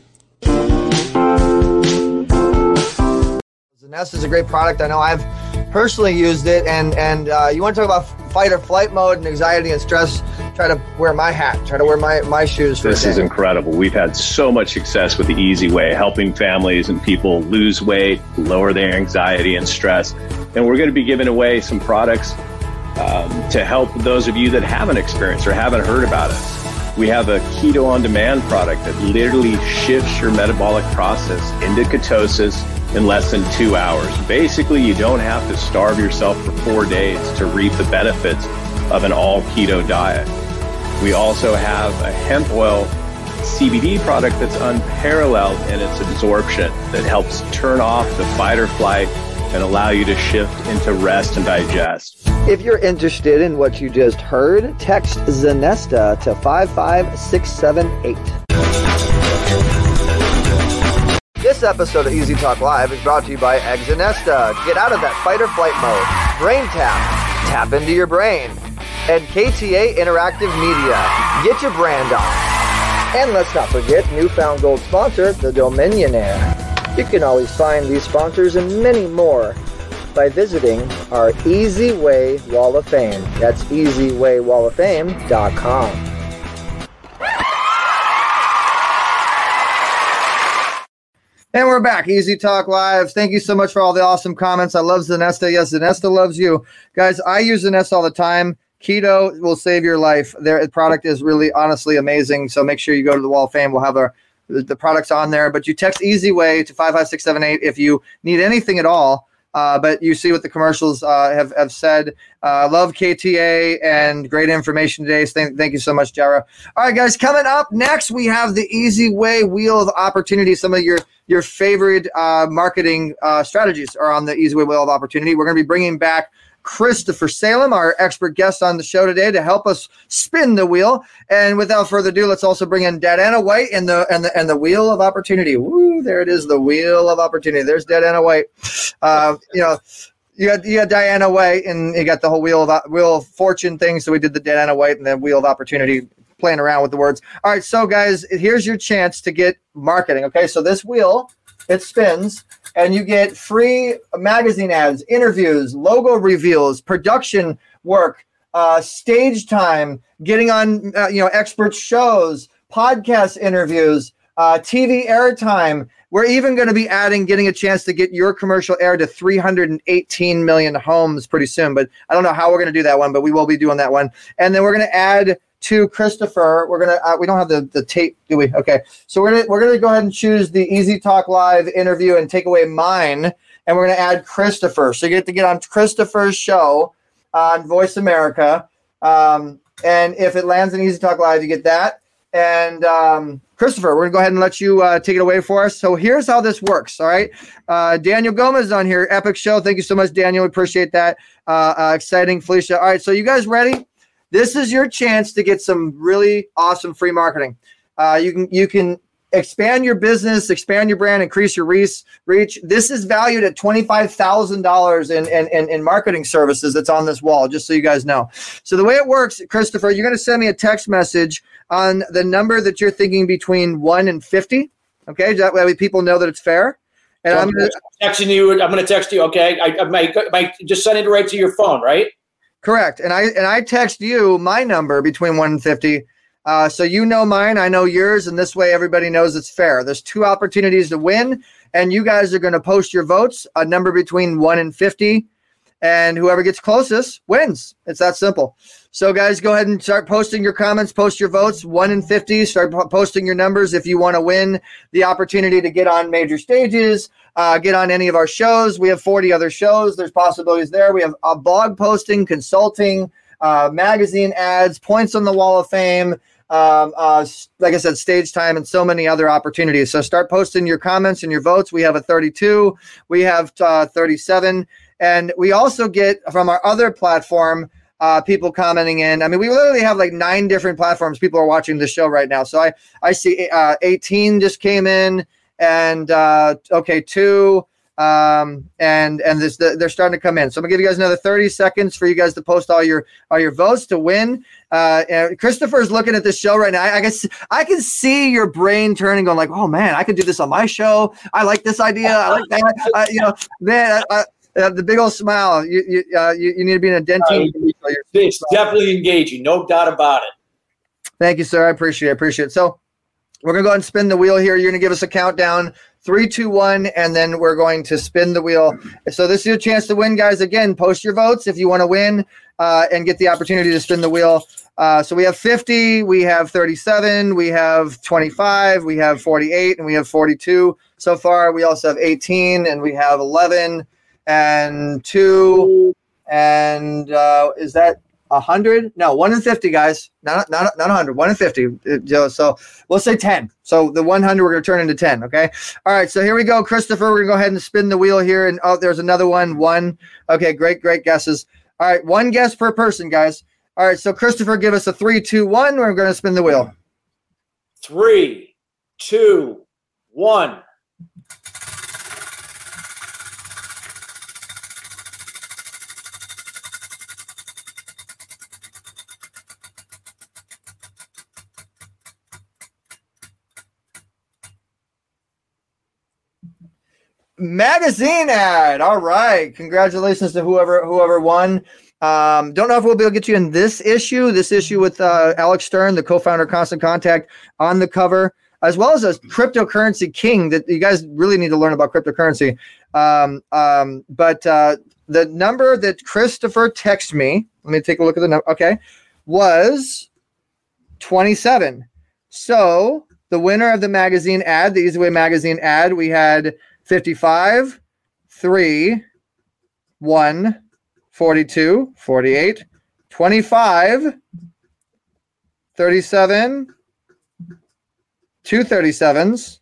Nest is a great product. I know I've personally used it, and and uh, you want to talk about fight or flight mode and anxiety and stress. Try to wear my hat. Try to wear my my shoes. For This is incredible. We've had so much success with the Easy Way, helping families and people lose weight, lower their anxiety and stress. And we're going to be giving away some products um, to help those of you that haven't experienced or haven't heard about us. We have a keto on demand product that literally shifts your metabolic process into ketosis in less than two hours. Basically, you don't have to starve yourself for four days to reap the benefits of an all keto diet. We also have a hemp oil CBD product that's unparalleled in its absorption that helps turn off the fight or flight and allow you to shift into rest and digest. If you're interested in what you just heard, text Zanesta to 55678. This episode of Easy Talk Live is brought to you by Exanesta. Get out of that fight or flight mode. Brain tap. Tap into your brain. And KTA Interactive Media. Get your brand on. And let's not forget newfound gold sponsor, the Dominionaire. You can always find these sponsors and many more by visiting our Easy Way Wall of Fame. That's easywaywalloffame.com. And we're back. Easy Talk Live. Thank you so much for all the awesome comments. I love Zanesta. Yes, Zanesta loves you. Guys, I use Zanesta all the time. Keto will save your life. Their product is really honestly amazing. So make sure you go to the Wall of Fame. We'll have our the products on there. But you text Easy Way to 55678 if you need anything at all. Uh, but you see what the commercials uh, have, have said. Uh, love KTA and great information today. Thank, thank you so much, Jara. All right, guys, coming up next, we have the Easy Way Wheel of Opportunity. Some of your your favorite uh, marketing uh, strategies are on the Easy Way Wheel of Opportunity. We're going to be bringing back Christopher Salem, our expert guest on the show today, to help us spin the wheel. And without further ado, let's also bring in Anna White and the and the and the wheel of opportunity. Woo, there it is, the wheel of opportunity. There's Anna White. Uh, you know. You got, you got Diana White, and you got the whole wheel of wheel of fortune thing. So we did the Diana White and the wheel of opportunity, playing around with the words. All right, so guys, here's your chance to get marketing. Okay, so this wheel it spins and you get free magazine ads, interviews, logo reveals, production work, uh, stage time, getting on uh, you know expert shows, podcast interviews, uh, TV airtime. We're even going to be adding, getting a chance to get your commercial air to 318 million homes pretty soon. But I don't know how we're going to do that one, but we will be doing that one. And then we're going to add to Christopher. We're gonna uh, we don't have the, the tape, do we? Okay, so we're gonna we're gonna go ahead and choose the Easy Talk Live interview and take away mine, and we're gonna add Christopher. So you get to get on Christopher's show on Voice America, um, and if it lands in Easy Talk Live, you get that. And um, Christopher, we're gonna go ahead and let you uh, take it away for us. So here's how this works. All right, uh, Daniel Gomez on here, epic show. Thank you so much, Daniel. We appreciate that. Uh, uh, exciting, Felicia. All right, so you guys ready? This is your chance to get some really awesome free marketing. Uh, you can you can expand your business, expand your brand, increase your reach. Reach. This is valued at twenty five thousand dollars in, in in marketing services that's on this wall. Just so you guys know. So the way it works, Christopher, you're going to send me a text message on the number that you're thinking between one and fifty. Okay, that way people know that it's fair. And I'm, I'm gonna, texting you. I'm going to text you. Okay, I, I might, might just send it right to your phone, right? Correct. And I and I text you my number between 1 and 50. Uh, so you know mine, I know yours, and this way everybody knows it's fair. There's two opportunities to win, and you guys are going to post your votes, a number between 1 and 50, and whoever gets closest wins. It's that simple. So guys, go ahead and start posting your comments, post your votes, 1 and 50, start po- posting your numbers if you want to win the opportunity to get on major stages, uh, get on any of our shows. We have 40 other shows. There's possibilities there. We have a blog posting, consulting, uh, magazine ads, points on the wall of fame. Um, uh, like I said, stage time and so many other opportunities. So start posting your comments and your votes. We have a 32, we have uh, 37, And we also get from our other platform uh, people commenting in. I mean, we literally have like nine different platforms. People are watching the show right now. So I I see uh, 18 just came in, and uh, okay, two, um, and and this they're starting to come in. So I'm gonna give you guys another 30 seconds for you guys to post all your all your votes to win. Uh, and Christopher's looking at the show right now. I, I guess I can see your brain turning, going like, "Oh man, I could do this on my show. I like this idea. I like that. Uh, you know, man." I, uh, the big old smile. You you, uh, you, you need to be in a dentine. Uh, it's definitely engaging, no doubt about it. Thank you, sir. I appreciate it. I appreciate it. So we're gonna go ahead and spin the wheel here. You're gonna give us a countdown. Three, two, one, and then we're going to spin the wheel. So this is your chance to win, guys. Again, post your votes if you want to win uh, and get the opportunity to spin the wheel. Uh, so we have 50, we have 37, we have 25, we have 48, and we have 42 so far. We also have 18, and we have 11 and two and uh, is that a hundred? No, one in fifty, guys. Not not not a hundred. One in fifty. Uh, so we'll say ten. So the one hundred we're gonna turn into ten. Okay. All right. So here we go, Christopher. We're gonna go ahead and spin the wheel here. And oh, there's another one. One. Okay. Great. Great guesses. All right. One guess per person, guys. All right. So Christopher, give us a three, two, one. We're gonna spin the wheel. Three, two, one. Magazine ad. All right, congratulations to whoever whoever won. Um, don't know if we'll be able to get you in this issue, this issue with uh, Alex Stern, the co-founder of Constant Contact, on the cover, as well as a cryptocurrency king that you guys really need to learn about cryptocurrency. Um, um, but uh, the number that Christopher texted me, let me take a look at the number. Okay, was twenty-seven. So the winner of the magazine ad, the Easy Way magazine ad, we had 55, 3, 1, 42, 48, 25, 37, two 37s,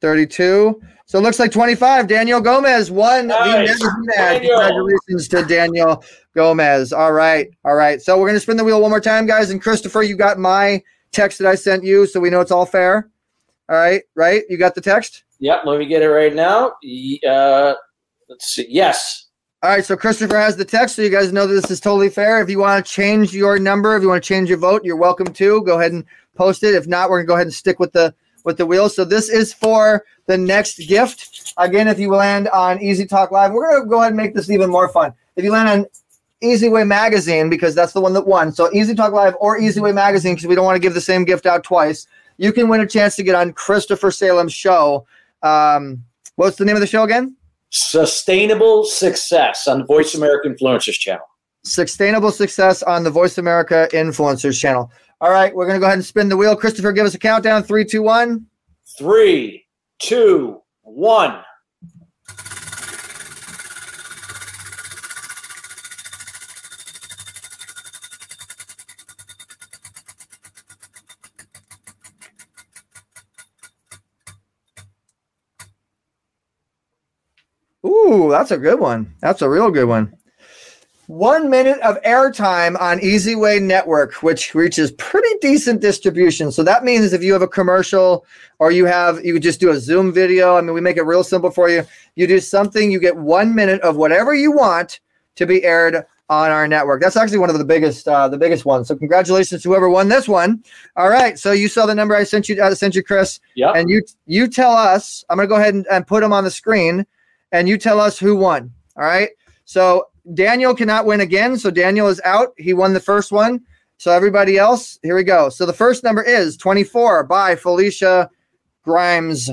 32. So it looks like 25. Daniel Gomez won nice. the. Congratulations to Daniel Gomez. All right. All right. So we're going to spin the wheel one more time, guys. And Christopher, you got my text that I sent you, so we know it's all fair. All right. Right? You got the text? Yep, let me get it right now. Uh, let's see. Yes. All right, so Christopher has the text, so you guys know that this is totally fair. If you want to change your number, if you want to change your vote, you're welcome to. Go ahead and post it. If not, we're gonna go ahead and stick with the with the wheel. So this is for the next gift. Again, if you land on Easy Talk Live, we're gonna go ahead and make this even more fun. If you land on Easy Way Magazine, because that's the one that won. So Easy Talk Live or Easy Way Magazine, because we don't want to give the same gift out twice. You can win a chance to get on Christopher Salem's show um, what's the name of the show again? Sustainable Success on the Voice America Influencers channel. Sustainable Success on the Voice America Influencers channel. All right, we're going to go ahead and spin the wheel. Christopher, give us a countdown. Three, two, one. Three, two, one. Ooh, that's a good one. That's a real good one. One minute of airtime on Easy Way Network, which reaches pretty decent distribution. So that means if you have a commercial or you have, you just do a Zoom video. I mean, we make it real simple for you. You do something, you get one minute of whatever you want to be aired on our network. That's actually one of the biggest, uh, the biggest ones. So congratulations to whoever won this one. All right. So you saw the number I sent you, I sent you, Chris. Yeah. And you, you tell us. I'm gonna go ahead and, and put them on the screen and you tell us who won. All right. So Daniel cannot win again. So Daniel is out. He won the first one. So everybody else, here we go. So the first number is 24 by Felicia Grimes.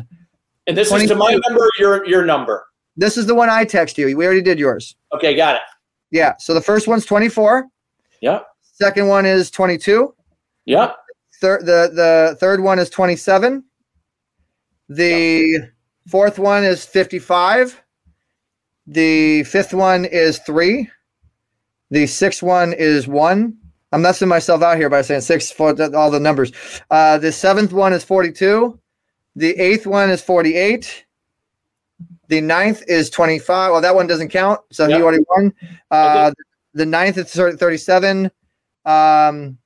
And this 22. is to my number, your your number. This is the one I text you. We already did yours. Okay, got it. Yeah. So the first one's 24. Yeah. Second one is 22. Yeah. Third the the third one is 27. The fourth one is 55. The fifth one is three. The sixth one is one. I'm messing myself out here by saying six for all the numbers. Uh, the seventh one is 42. The eighth one is 48. The ninth is 25. Well, that one doesn't count. So he already won. Uh, the ninth is 37. Um,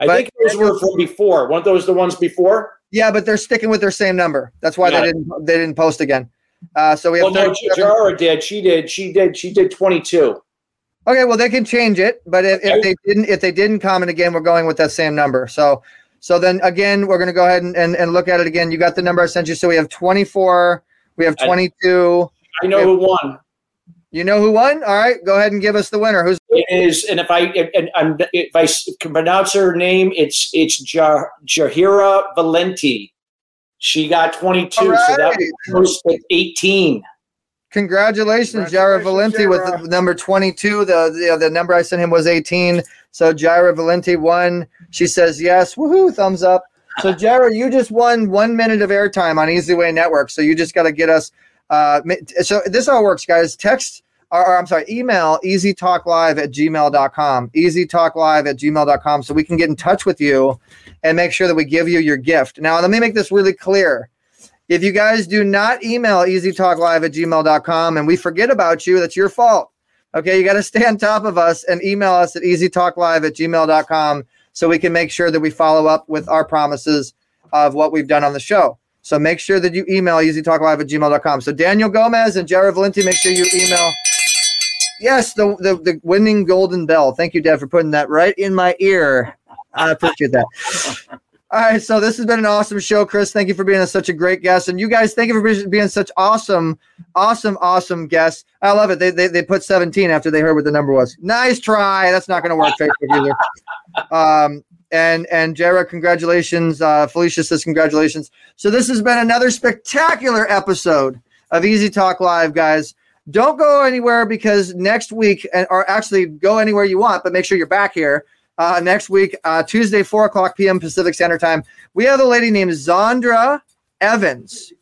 I think those were from before. Weren't those the ones before? yeah, but they're sticking with their same number. That's why Yeah. they didn't they didn't post again. Uh, so we have Well, no, 37. Jara did. She did. She did. She did 22. Okay, well they can change it, but if, if they didn't if they didn't comment again, we're going with that same number. So so then again, we're gonna go ahead and, and, and look at it again. You got the number I sent you. So we have 24, we have 22. I know who won. You know who won? All right, go ahead and give us the winner. Who's It is, and if I if, and I'm, if I can pronounce her name, it's it's Jah- Jahira Valenti. She got 22, so that Alright. was close to 18. Congratulations, Jaira Valenti with the number 22. The, the the number I sent him was 18. So Jaira Valenti won. She says yes. Woohoo! Thumbs up. So Jaira, you just won one minute of airtime on Easy Way Network. So you just got to get us. Uh, so this all works, guys. Text or, or I'm sorry, email easytalklive at gmail.com. Easytalklive at gmail.com so we can get in touch with you and make sure that we give you your gift. Now, let me make this really clear. If you guys do not email easytalklive at gmail.com and we forget about you, that's your fault. Okay, you got to stay on top of us and email us at easytalklive at gmail.com so we can make sure that we follow up with our promises of what we've done on the show. So make sure that you email easytalklive at gmail.com. So Daniel Gomez and Jaira Valenti, make sure you email. Yes, the, the, the winning golden bell. Thank you, Dad, for putting that right in my ear. I appreciate that. All right, so this has been an awesome show, Chris. Thank you for being such a great guest, and you guys, thank you for being- such awesome, awesome, awesome guests. I love it. They, they, they put 17 after they heard what the number was. Nice try. That's not going to work Facebook either. Um, and and Jared, congratulations. Uh, Felicia says congratulations. So this has been another spectacular episode of Easy Talk Live, guys. Don't go anywhere because next week, or actually go anywhere you want, but make sure you're back here uh, next week, uh, Tuesday, 4 o'clock p.m. Pacific Standard Time. We have a lady named Zandra Evans.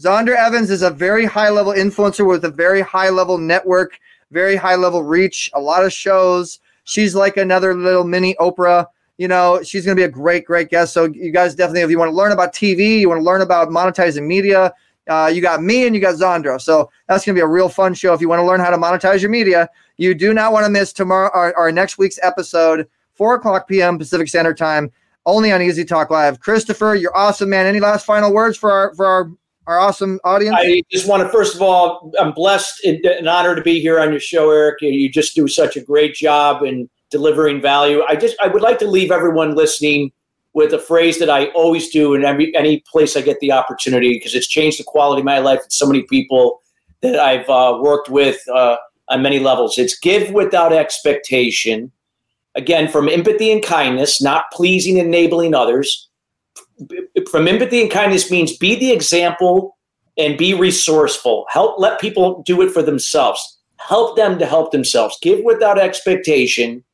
Zandra Evans is a very high level influencer with a very high level network, very high level reach, a lot of shows. She's like another little mini Oprah. You know, she's going to be a great, great guest. So, you guys definitely, if you want to learn about TV, you want to learn about monetizing media, uh, you got me and you got Zondra. So, that's going to be a real fun show. If you want to learn how to monetize your media, you do not want to miss tomorrow or, or next week's episode, 4 o'clock p.m. Pacific Standard Time, only on Easy Talk Live. Christopher, you're awesome, man. Any last final words for our for our, our awesome audience? I just want to, first of all, I'm blessed and an honor to be here on your show, Eric. You just do such a great job in delivering value. I just, I would like to leave everyone listening with a phrase that I always do in every any place I get the opportunity because it's changed the quality of my life and so many people that I've uh, worked with uh, on many levels. It's give without expectation. Again, from empathy and kindness, not pleasing and enabling others. From empathy and kindness means be the example and be resourceful. Help let people do it for themselves. Help them to help themselves. Give without expectation,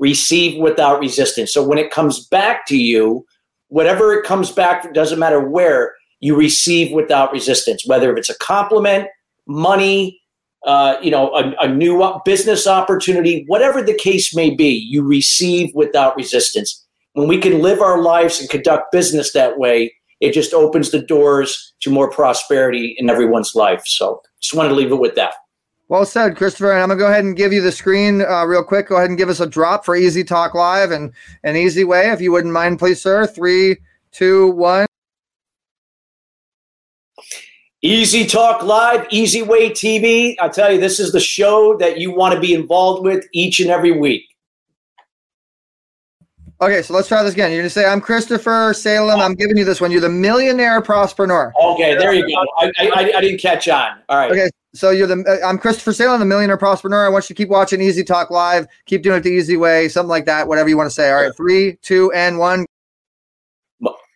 receive without resistance. So when it comes back to you, whatever it comes back, doesn't matter where, you receive without resistance, whether it's a compliment, money, uh, you know, a, a new business opportunity, whatever the case may be, you receive without resistance. When we can live our lives and conduct business that way, it just opens the doors to more prosperity in everyone's life. So just wanted to leave it with that. Well said, Christopher. And I'm gonna go ahead and give you the screen uh, real quick. Go ahead and give us a drop for Easy Talk Live and an easy way, if you wouldn't mind, please, sir. Three, two, one. Easy Talk Live, Easy Way TV. I tell you, this is the show that you want to be involved with each and every week. Okay, so let's try this again. You're gonna say, "I'm Christopher Salem. I'm giving you this one. You're the millionaire prospreneur." Okay, there you go. I, I, I didn't catch on. All right. Okay, so you're the uh, I'm Christopher Salem, the millionaire prospreneur. I want you to keep watching Easy Talk Live. Keep doing it the easy way, something like that. Whatever you want to say. All right, three, two, and one.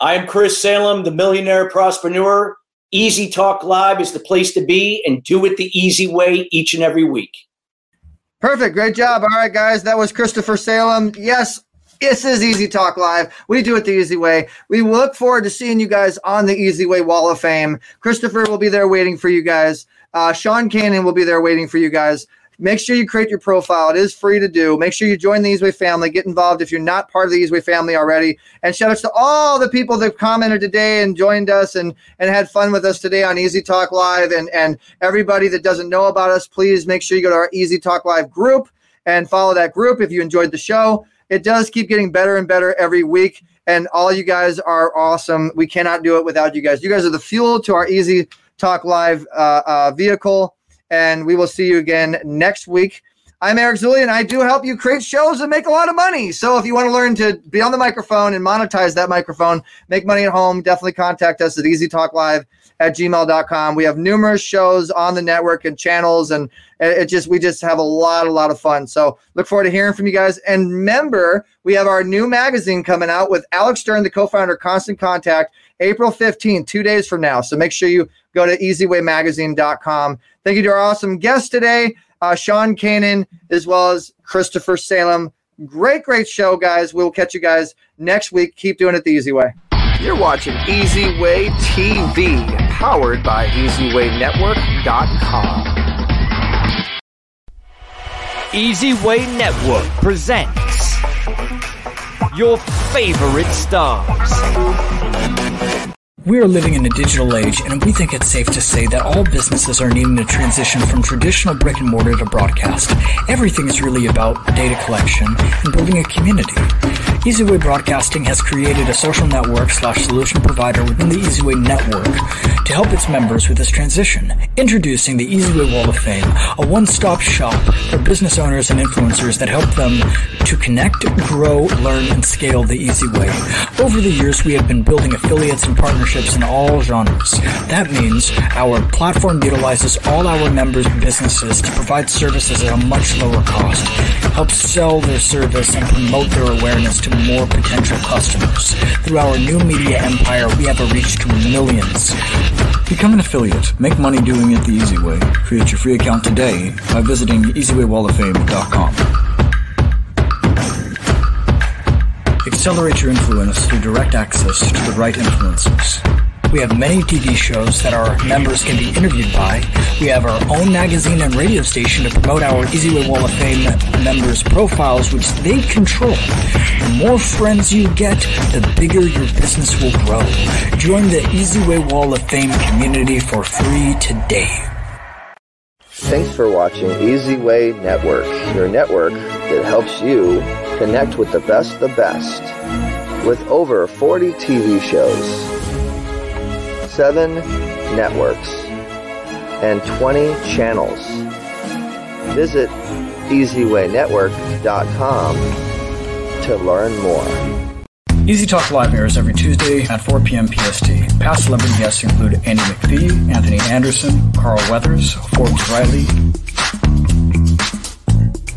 I am Chris Salem, the millionaire prospreneur. Easy Talk Live is the place to be and do it the easy way each and every week. Perfect. Great job. All right, guys. That was Christopher Salem. Yes, this is Easy Talk Live. We do it the easy way. We look forward to seeing you guys on the Easy Way Wall of Fame. Christopher will be there waiting for you guys. Uh, Sean Kanan will be there waiting for you guys. make sure you create your profile. It is free to do. Make sure you join the Easyway family. Get involved if you're not part of the Easyway family already. And shout outs to all the people that commented today and joined us and, and had fun with us today on Easy Talk Live. And, and everybody that doesn't know about us, please make sure you go to our Easy Talk Live group and follow that group if you enjoyed the show. It does keep getting better and better every week. And all you guys are awesome. We cannot do it without you guys. You guys are the fuel to our Easy Talk Live uh, uh, vehicle. And we will see you again next week. I'm Eric Zuley, and I do help you create shows and make a lot of money. So if you want to learn to be on the microphone and monetize that microphone, make money at home, definitely contact us at Easy Talk Live at gmail.com. We have numerous shows on the network and channels, and it just we just have a lot, a lot of fun. So look forward to hearing from you guys. And remember, we have our new magazine coming out with Alex Stern, the co-founder of Constant Contact, April 15th, two days from now. So make sure you go to easywaymagazine.com. Thank you to our awesome guest today uh, Sean Kanan, as well as Christopher Salem. Great, great show, guys. We'll catch you guys next week. Keep doing it the easy way. You're watching Easy Way TV, powered by EasyWayNetwork.com. Easy Way Network presents your favorite stars. We are living in a digital age, and we think it's safe to say that all businesses are needing to transition from traditional brick and mortar to broadcast. Everything is really about data collection and building a community. EasyWay Broadcasting has created a social network slash solution provider within the EasyWay network to help its members with this transition. Introducing the EasyWay Wall of Fame, a one-stop shop for business owners and influencers that help them to connect, grow, learn, and scale the easy way. Over the years, we have been building affiliates and partnerships in all genres. That means our platform utilizes all our members' businesses to provide services at a much lower cost, help sell their service and promote their awareness to more potential customers. Through our new media empire, we have a reach to millions. Become an affiliate. Make money doing it the easy way. Create your free account today by visiting easywaywalloffame.com. Accelerate your influence through direct access to the right influencers. We have many TV shows that our members can be interviewed by. We have our own magazine and radio station to promote our Easyway Wall of Fame members' profiles, which they control. The more friends you get, the bigger your business will grow. Join the Easyway Wall of Fame community for free today. Thanks for watching Easy Way Network, your network that helps you connect with the best the best. With over 40 TV shows, 7 networks, and 20 channels. Visit EasyWayNetwork.com to learn more. Easy Talk Live airs every Tuesday at 4 p.m. PST. Past celebrity guests include Andy McPhee, Anthony Anderson, Carl Weathers, Forbes Riley,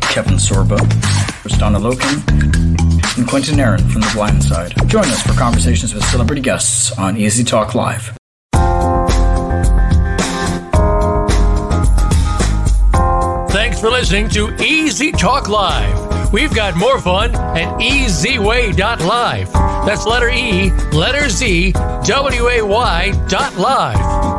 Kevin Sorbo, Kristanna Loken, and Quentin Aaron from The Blind Side. Join us for conversations with celebrity guests on Easy Talk Live. Thanks for listening to Easy Talk Live. We've got more fun at easyway.live. That's letter E, letter Z, W A Y dot live.